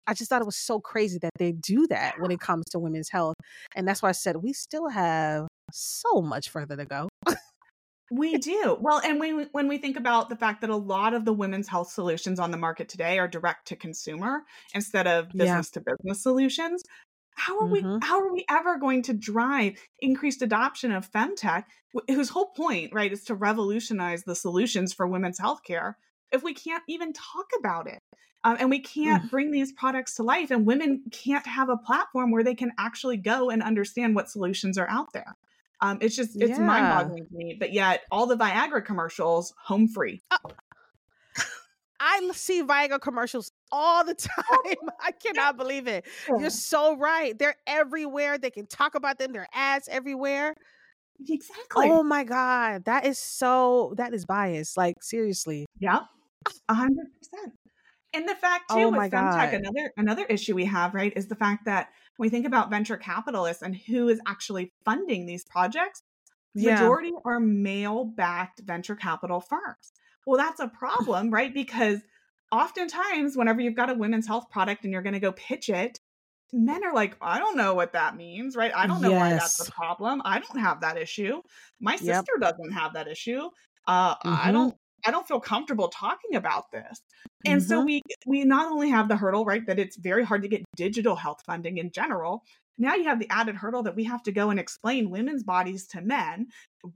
I just thought it was so crazy that they do that when it comes to women's health. And that's why I said we still have so much further to go. We do. Well, and when when we think about the fact that a lot of the women's health solutions on the market today are direct to consumer instead of business to business solutions, how are mm-hmm. we how are we ever going to drive increased adoption of femtech whose whole point, right, is to revolutionize the solutions for women's healthcare if we can't even talk about it? Um, and we can't mm. bring these products to life and women can't have a platform where they can actually go and understand what solutions are out there um, it's just it's yeah. mind boggling to me. But yet, all the Viagra commercials home free. Uh, I see Viagra commercials all the (laughs) time. I cannot believe it. You're so right. They're everywhere. They can talk about them. There are ads everywhere. Exactly. Oh my god, that is so. That is bias. Like seriously. Yeah. A hundred percent. And the fact too oh with femtech, another another issue we have, right, is the fact that we think about venture capitalists and who is actually funding these projects, yeah. majority are male-backed venture capital firms. Well, that's a problem, right? Because oftentimes, whenever you've got a women's health product and you're going to go pitch it, men are like, I don't know what that means, right? I don't know yes. why that's a problem. I don't have that issue. My sister yep. doesn't have that issue. Uh, mm-hmm. I don't I don't feel comfortable talking about this. And mm-hmm. so we we not only have the hurdle, right, that it's very hard to get digital health funding in general. Now you have the added hurdle that we have to go and explain women's bodies to men,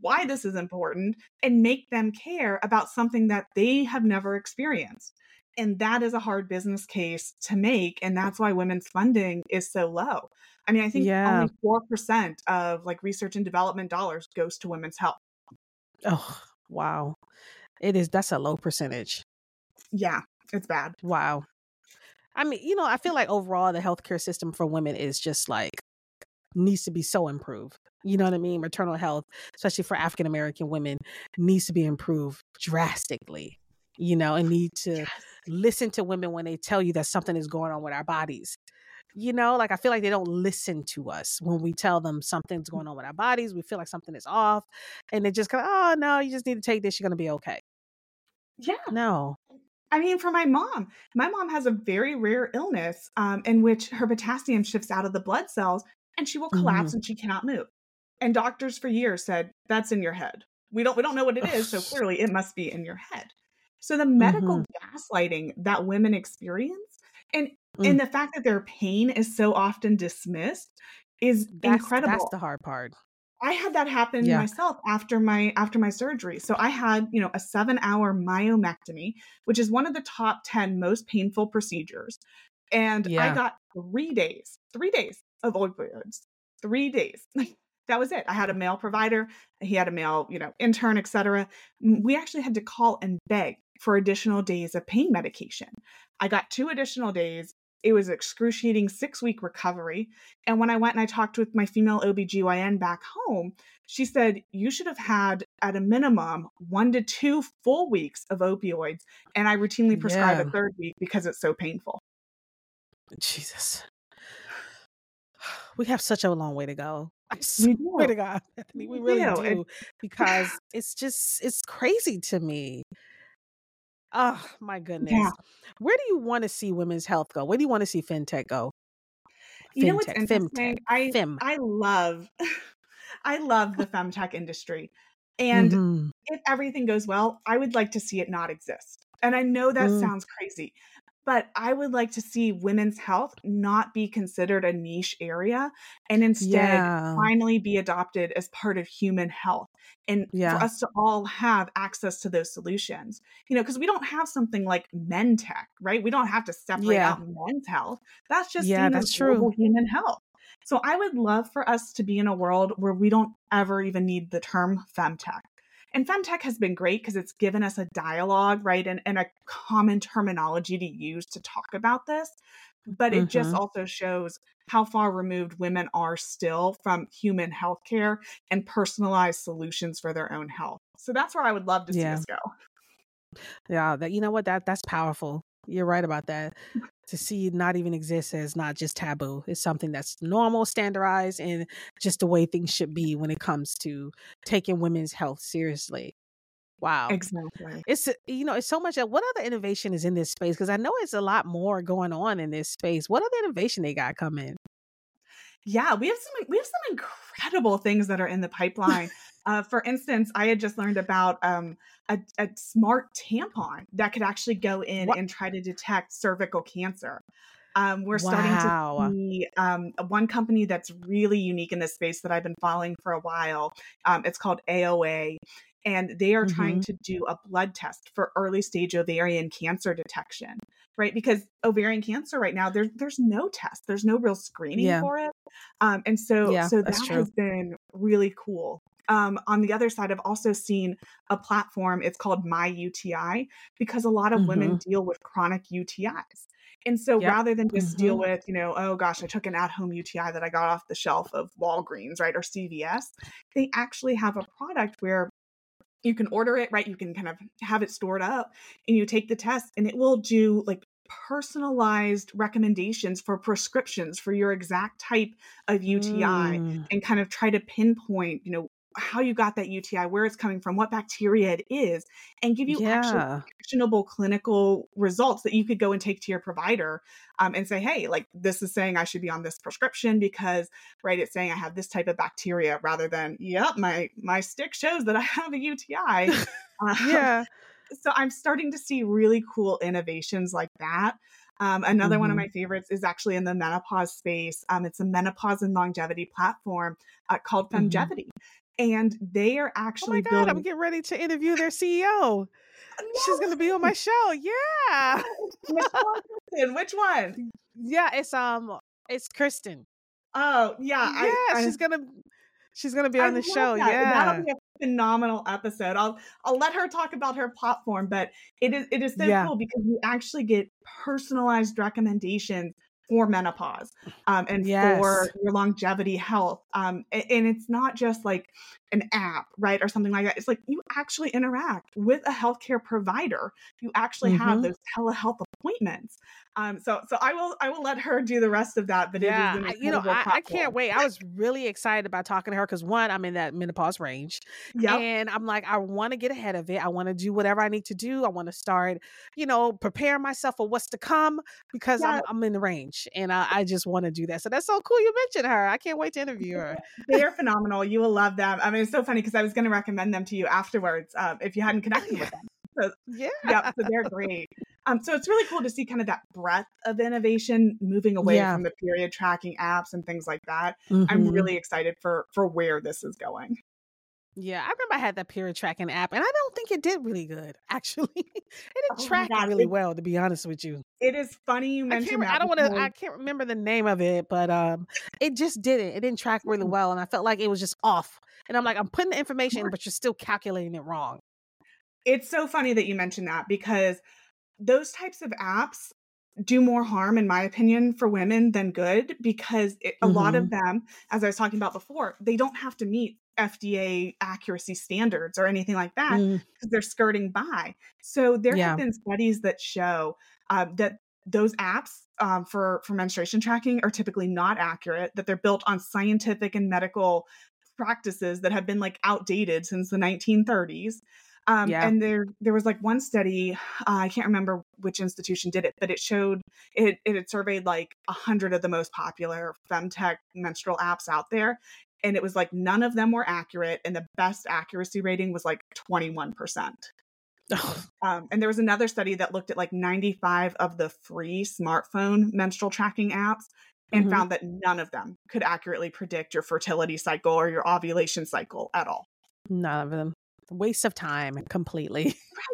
why this is important, and make them care about something that they have never experienced. And that is a hard business case to make. And that's why women's funding is so low. I mean, I think yeah. only 4% of like research and development dollars goes to women's health. Oh, wow. It is that's a low percentage. Yeah, it's bad. Wow. I mean, you know, I feel like overall the healthcare system for women is just like needs to be so improved. You know what I mean? Maternal health, especially for African American women, needs to be improved drastically. You know, and need to yes. listen to women when they tell you that something is going on with our bodies. You know, like I feel like they don't listen to us when we tell them something's going on with our bodies. We feel like something is off, and they just kind of, oh no, you just need to take this. You're gonna be okay. Yeah. No. I mean, for my mom, my mom has a very rare illness um, in which her potassium shifts out of the blood cells and she will collapse mm-hmm. and she cannot move. And doctors for years said, that's in your head. We don't we don't know what it is, so clearly it must be in your head. So the medical mm-hmm. gaslighting that women experience and mm. and the fact that their pain is so often dismissed is that's, incredible. That's the hard part. I had that happen yeah. myself after my after my surgery. So I had, you know, a 7-hour myomectomy, which is one of the top 10 most painful procedures. And yeah. I got 3 days, 3 days of opioids. 3 days. (laughs) that was it. I had a male provider, he had a male, you know, intern, etc. We actually had to call and beg for additional days of pain medication. I got two additional days it was excruciating six week recovery. And when I went and I talked with my female OBGYN back home, she said, You should have had at a minimum one to two full weeks of opioids. And I routinely prescribe yeah. a third week because it's so painful. Jesus. We have such a long way to go. I (laughs) swear to God, Bethany, we really do, do because it's just it's crazy to me. Oh my goodness. Yeah. Where do you want to see women's health go? Where do you want to see fintech go? You know what's interesting? I Fem. I love (laughs) I love the femtech industry. And mm-hmm. if everything goes well, I would like to see it not exist. And I know that mm. sounds crazy. But I would like to see women's health not be considered a niche area and instead Yeah. finally be adopted as part of human health and Yeah. for us to all have access to those solutions. You know, because we don't have something like men tech, right? We don't have to separate Yeah. out men's health. That's just Yeah, that's true. human health. So I would love for us to be in a world where we don't ever even need the term femtech. And femtech has been great because it's given us a dialogue, right? And, and a common terminology to use to talk about this. But it just Mhm. also shows how far removed women are still from human healthcare and personalized solutions for their own health. So that's where I would love to see Yeah. us go. Yeah, that you know what that that's powerful. You're right about that. To see it not even exist as not just taboo. It's something that's normal, standardized, and just the way things should be when it comes to taking women's health seriously. Wow. Exactly. It's uh, you know, it's so much what other innovation is in this space? Because I know it's a lot more going on in this space. What other innovation they got coming? Yeah, we have some we have some incredible things that are in the pipeline. (laughs) uh, for instance, I had just learned about um, a, a smart tampon that could actually go in What? and try to detect cervical cancer. Um, we're starting to see um, one company that's really unique in this space that I've been following for a while. Um, it's called AOA, and they are trying to do a blood test for early stage ovarian cancer detection. Right, because ovarian cancer right now, there's there's no test, there's no real screening Yeah. for it, um, and so Yeah, so that has been really cool. Um, on the other side, I've also seen a platform. It's called My UTI because a lot of women deal with chronic UTIs. And so Yep. rather than just deal Mhm. with, you know, oh gosh, I took an at home UTI that I got off the shelf of Walgreens, right, or CVS, they actually have a product where you can order it, right? You can kind of have it stored up and you take the test and it will do like personalized recommendations for prescriptions for your exact type of UTI Mm. and kind of try to pinpoint, you know, how you got that UTI, where it's coming from, what bacteria it is, and give you Yeah. actionable clinical results that you could go and take to your provider um, and say, hey, like this is saying I should be on this prescription because, right, it's saying I have this type of bacteria rather than, yep, my my stick shows that I (laughs) have a UTI. (laughs) Um, Yeah. so I'm starting to see really cool innovations like that. Um, another one of Mhm. my favorites is actually in the menopause space. Um, it's a menopause and longevity platform uh, called. Femgevity. And they are actually. Oh my god. I'm getting ready to interview their CEO. She's gonna be on my show. Yeah. (laughs) Which one? Which one? Yeah, it's um it's Kristen. Oh, yeah. yeah, I, I, she's gonna she's gonna be I on the show. that. Yeah. That'll be a phenomenal episode. I'll I'll let her talk about her platform, but it is it is so Yeah. cool because you actually get personalized recommendations for menopause um, and Yes. for your longevity health. Um, a- and it's not just like an app, right, or something like that. It's like you actually interact with a healthcare provider. You actually have Mhm. those telehealth appointments. Um, so so I will I will let her do the rest of that. But yeah, it is I- you know, I, I can't wait. I was really excited about talking to her because one, I'm in that menopause range, Yep. and I'm like, I want to get ahead of it. I want to do whatever I need to do. I want to start, you know, prepare myself for what's to come because Yeah. I'm I'm in the range, and I, I just want to do that. So that's so cool. You mentioned her. I can't wait to interview her. they are phenomenal. You will love them. I mean, it's so funny because I was going to recommend them to you afterwards um, if you hadn't connected with them. So, Yeah. Yep, so they're great. Um, so it's really cool to see kind of that breadth of innovation moving away Yeah. from the period tracking apps and things like that. Mhm. I'm really excited for for where this is going. Yeah, I remember I had that period tracking app, and I don't think it did really good. (laughs) Actually, it didn't Oh track God, really it- well, to be honest with you. It is funny you I mentioned can't. that. I don't want to. I can't remember the name of it, but um, it just didn't. It didn't track really Mm. well, and I felt like it was just off. And I'm like, I'm putting the information, but you're still calculating it wrong. it's so funny that you mentioned that because those types of apps do more harm in my opinion for women than good because it, a lot of them as i was talking about before they don't have to meet fda accuracy standards or anything like that Mm, because they're skirting by so there Yeah. have been studies that show uh, that those apps um, for for menstruation tracking are typically not accurate that they're built on scientific and medical practices that have been like outdated since the 1930s um, Yeah. and there there was like one study (sighs) uh, i can't remember which institution did it but it showed it it had surveyed like a hundred of the most popular femtech menstrual apps out there and it was like none of them were accurate and the best accuracy rating was like 21% um, and there was another study that looked at like 95 of the free smartphone menstrual tracking apps and mm-hmm. found that none of them could accurately predict your fertility cycle or your ovulation cycle at all. None of them. Waste of time completely.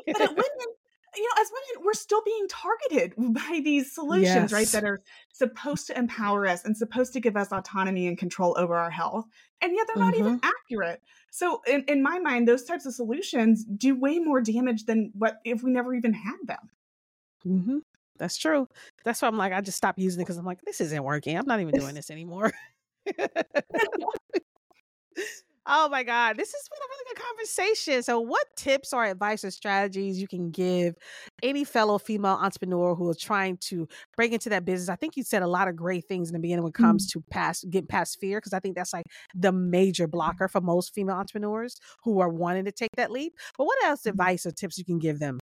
right. But women, you know, as women, we're still being targeted (laughs) by these solutions, yes. right? That are supposed to empower us and supposed to give us autonomy and control over our health. And yet they're not mm-hmm. even accurate. So in, in my mind, those types of solutions do way more damage than what if we never even had them. Mm-hmm. That's true. That's why I'm like, I just stopped using it because I'm like, this isn't working. I'm not even doing (laughs) this anymore. (laughs) Oh my God. This has been a really good conversation. So, what tips or advice or strategies you can give any fellow female entrepreneur who is trying to break into that business? I think you said a lot of great things in the beginning when it comes mm-hmm. to past getting past fear, because I think that's like the major blocker for most female entrepreneurs who are wanting to take that leap. But what else mm-hmm. advice or tips you can give them?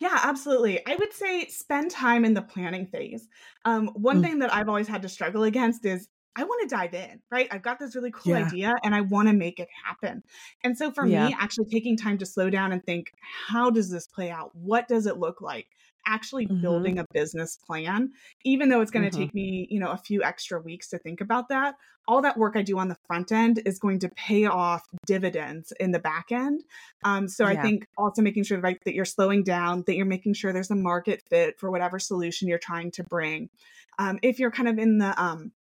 Yeah, absolutely. I would say spend time in the planning phase. Um, one mm. thing that I've always had to struggle against is I want to dive in, right? I've got this really cool yeah. idea and I want to make it happen. And so for yeah. me, actually taking time to slow down and think, how does this play out? What does it look like? Actually mm-hmm. building a business plan, even though it's going to mm-hmm. take me, you know, a few extra weeks to think about that, all that work I do on the front end is going to pay off dividends in the back end. Um, so yeah. I think also making sure right, that you're slowing down, that you're making sure there's a market fit for whatever solution you're trying to bring. Um, if you're kind of in the um,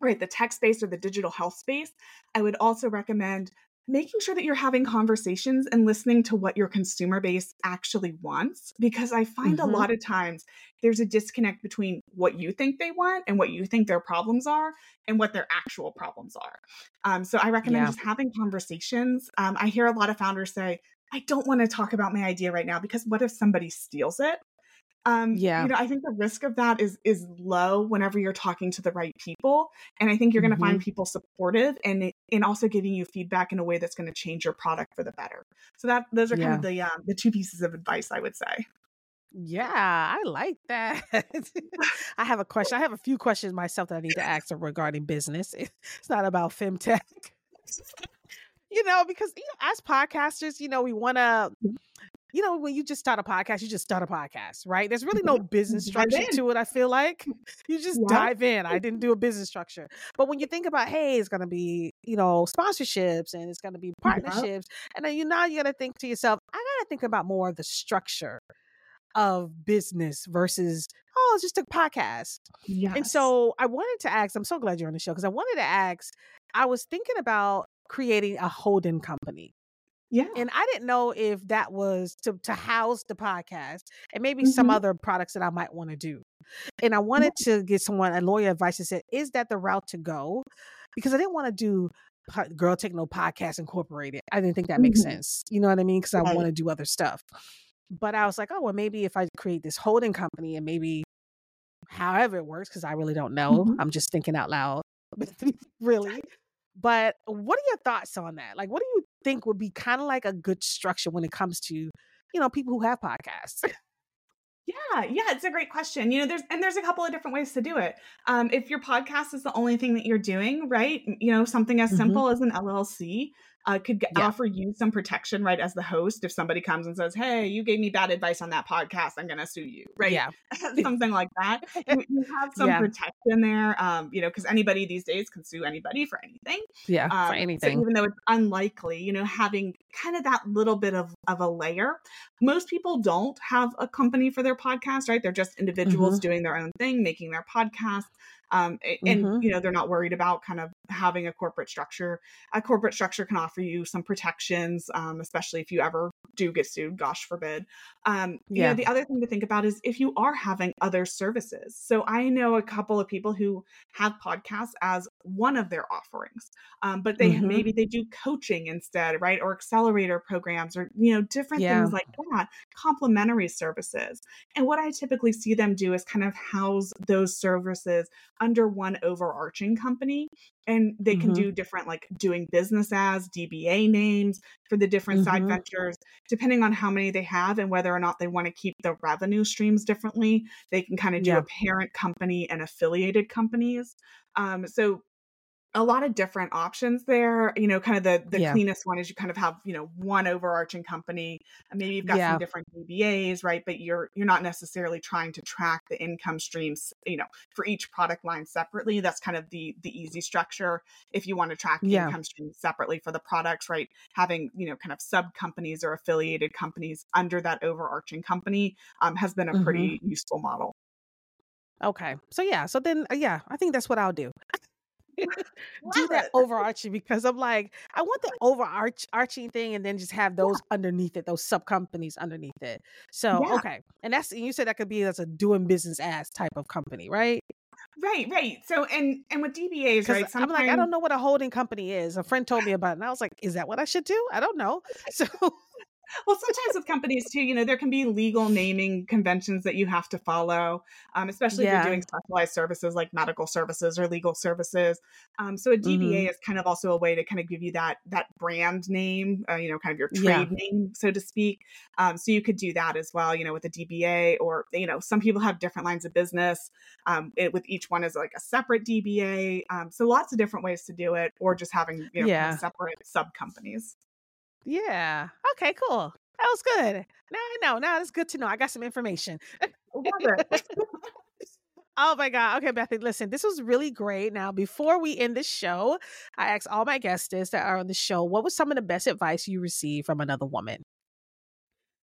right, the tech space or the digital health space, I would also recommend making sure that you're having conversations and listening to what your consumer base actually wants. Because I find mm-hmm. a lot of times there's a disconnect between what you think they want and what you think their problems are and what their actual problems are. Um, so I recommend yeah. just having conversations. Um, I hear a lot of founders say, I don't want to talk about my idea right now because what if somebody steals it? Um yeah you know i think the risk of that is is low whenever you're talking to the right people and i think you're going to mm-hmm. find people supportive and and also giving you feedback in a way that's going to change your product for the better so that those are yeah. kind of the um, the two pieces of advice i would say yeah, I like that. (laughs) I have a question. I have a few questions myself that I need to ask regarding business. It's not about femtech. (laughs) you know, because you know, as podcasters, you know, we want to you know, when you just start a podcast, you just start a podcast, right? There's really no mm-hmm. business structure to it, I feel like. (laughs) You just yeah. dive in. I didn't do a business structure. But when you think about, hey, it's going to be, you know, sponsorships and it's going to be partnerships, yeah. and then you now you got to think to yourself, I got to think about more of the structure of business versus, oh, it's just a podcast. Yes. And so I wanted to ask, I'm so glad you're on the show because I wanted to ask, I was thinking about creating a holding company. Yeah. And I didn't know if that was to, to house the podcast and maybe mm-hmm. some other products that I might want to do. And I wanted yeah. to get someone, a lawyer advice that said, is that the route to go? Because I didn't want to do Girl Take No Podcast Incorporated. I didn't think that makes mm-hmm. sense. You know what I mean? Because I right. want to do other stuff. But I was like, oh, well, maybe if I create this holding company and maybe however it works, because I really don't know. Mm-hmm. I'm just thinking out loud, (laughs) really. But what are your thoughts on that? Like, what do you think would be kind of like a good structure when it comes to, you know, people who have podcasts? (laughs) Yeah, yeah, it's a great question. You know, there's and there's a couple of different ways to do it. Um, if your podcast is the only thing that you're doing, right? You know, something as mm-hmm. simple as an LLC uh, could yeah. offer you some protection, right, as the host. If somebody comes and says, "Hey, you gave me bad advice on that podcast, I'm going to sue you," right? Yeah, (laughs) something like that. (laughs) You, you have some yeah. protection there, um, you know, because anybody these days can sue anybody for anything. Yeah, um, for anything. So even though it's unlikely, you know, having kind of that little bit of of a layer. Most people don't have a company for their podcast, right? They're just individuals mm-hmm. doing their own thing, making their podcast um, and mm-hmm. you know they're not worried about kind of having a corporate structure a corporate structure can offer you some protections um, especially if you ever do get sued gosh forbid um, yeah. you know the other thing to think about is if you are having other services so i know a couple of people who have podcasts as one of their offerings um, but they mm-hmm. maybe they do coaching instead right or accelerator programs or you know different yeah. things like that complementary services and what i typically see them do is kind of house those services under one overarching company and they can mm-hmm. do different like doing business as dba names for the different mm-hmm. side ventures depending on how many they have and whether or not they want to keep the revenue streams differently they can kind of do yeah. a parent company and affiliated companies um, so a lot of different options there. You know, kind of the the Yeah. cleanest one is you kind of have you know one overarching company. and Maybe you've got Yeah. some different DBAs, right? But you're you're not necessarily trying to track the income streams. You know, for each product line separately. That's kind of the the easy structure. If you want to track the Yeah. income streams separately for the products, right? Having you know kind of sub companies or affiliated companies under that overarching company um, has been a Mhm. pretty useful model. Okay. So yeah. So then uh, yeah, I think that's what I'll do. Do that it. overarching because I'm like, I want the overarching thing and then just have those underneath it, those sub companies underneath it. So Yeah. okay. And that's and you said that could be as a doing business as type of company, right? Right, right. So and and with DBAs, right? I'm like, I don't know what a holding company is. A friend told me about it, and I was like, is that what I should do? I don't know. (laughs) So well sometimes with companies too you know there can be legal naming conventions that you have to follow um, especially if you're doing specialized services like medical services or legal services. Um, so a dba is kind of also a way to kind of give you that that brand name uh, you know kind of your Yeah. trade name so to speak. Um, so you could do that as well you know with a dba or you know some people have different lines of business um, it, with each one is like a separate dba um, so lots of different ways to do it or just having you know kind of separate sub companies yeah. Okay, cool. That was good. Now I know. Now it's good to know. I got some information. (laughs) Oh my God. Okay, Bethany, listen, this was really great. Now, before we end the show, I asked all my guests that are on the show, what was some of the best advice you received from another woman?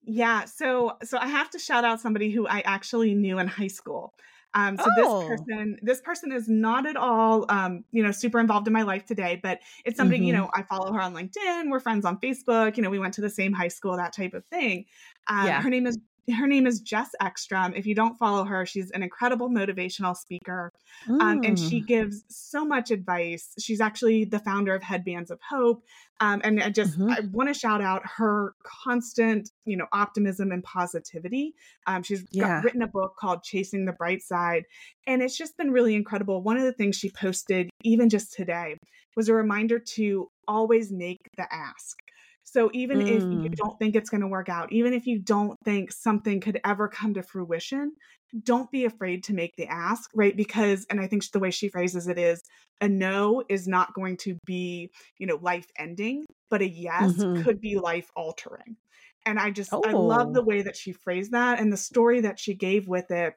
Yeah, so so I have to shout out somebody who I actually knew in high school. Um, so Oh. this person, this person is not at all, um, you know, super involved in my life today, but it's somebody, you Mhm. know, I follow her on LinkedIn. We're friends on Facebook. You know, we went to the same high school, that type of thing. Um, Yeah. Her name is her name is Jess Ekstrom. If you don't follow her, she's an incredible motivational speaker. Um, and she Mm. gives so much advice. She's actually the founder of Headbands of Hope. Um, and I just Mhm. I want to shout out her constant, you know, optimism and positivity. Um, she's Yeah. got, written a book called Chasing the Bright Side, and it's just been really incredible. One of the things she posted, even just today, was a reminder to always make the ask. So even if you Mm. don't think it's going to work out, even if you don't think something could ever come to fruition, don't be afraid to make the ask, right? Because, and I think the way she phrases it is, a no is not going to be, you know, life ending, but a yes Mhm. could be life altering. And I just, I love Oh. the way that she phrased that and the story that she gave with it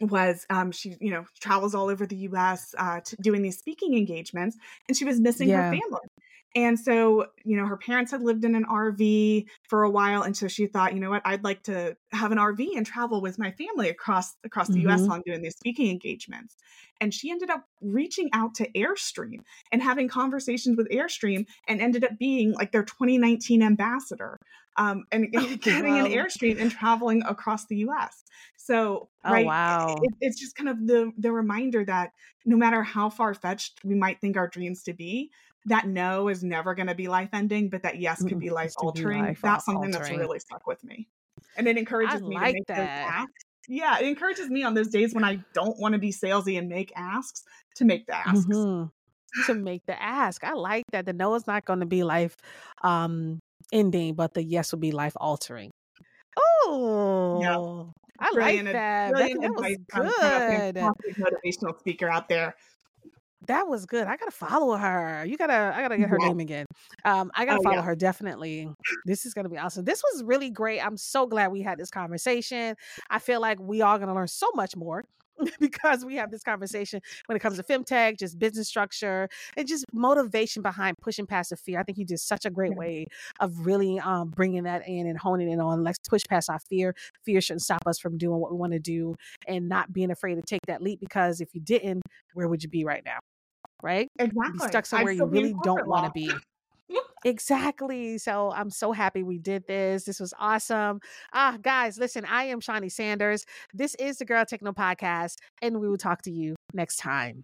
was um she you know travels all over the US uh to doing these speaking engagements and she was missing Yeah. her family and so, you know, her parents had lived in an RV for a while, and so she thought, you know what, I'd like to have an RV and travel with my family across across the U.S. Mhm. while I'm doing these speaking engagements. And she ended up reaching out to Airstream and having conversations with Airstream, and ended up being like their 2019 ambassador, um, and (laughs) (laughs) getting an. Airstream and traveling across the U.S. So, Oh, right, wow. it, it's just kind of the the reminder that no matter how far fetched we might think our dreams to be, that no is never going to be life ending, but that yes could be life it's to be altering. life That's something that's really stuck with me, and it encourages me like to make those that. asks. Yeah, it encourages me on those days when I don't want to be salesy and make asks to make the asks. Mhm. To make the ask. I like that. The no is not going to be life um ending, but the yes will be life altering. Oh, I Brilliant, like ad- that. That was advice from, from a good. motivational speaker out there. That was good. I gotta follow her. You gotta, I gotta get her Yeah. name again. Um, I gotta Oh, follow yeah. her definitely. This is gonna be awesome. This was really great. I'm so glad we had this conversation. I feel like we are gonna learn so much more (laughs) because we have this conversation when it comes to femtech, just business structure, and just motivation behind pushing past the fear. I think you did such a great way of really um, bringing that in and honing in on. Let's push past our fear. Fear shouldn't stop us from doing what we want to do and not being afraid to take that leap. Because if you didn't, where would you be right now? Right? Exactly. be stuck somewhere you still be in really don't want to be. (laughs) Exactly. So I'm so happy we did this. This was awesome. Ah, guys, listen, I am Shaunie Sanders. This is the Girl Techno Podcast, and we will talk to you next time.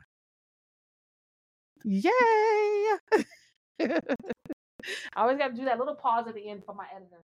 Yay! (laughs) I always got to do that little pause at the end for my editor.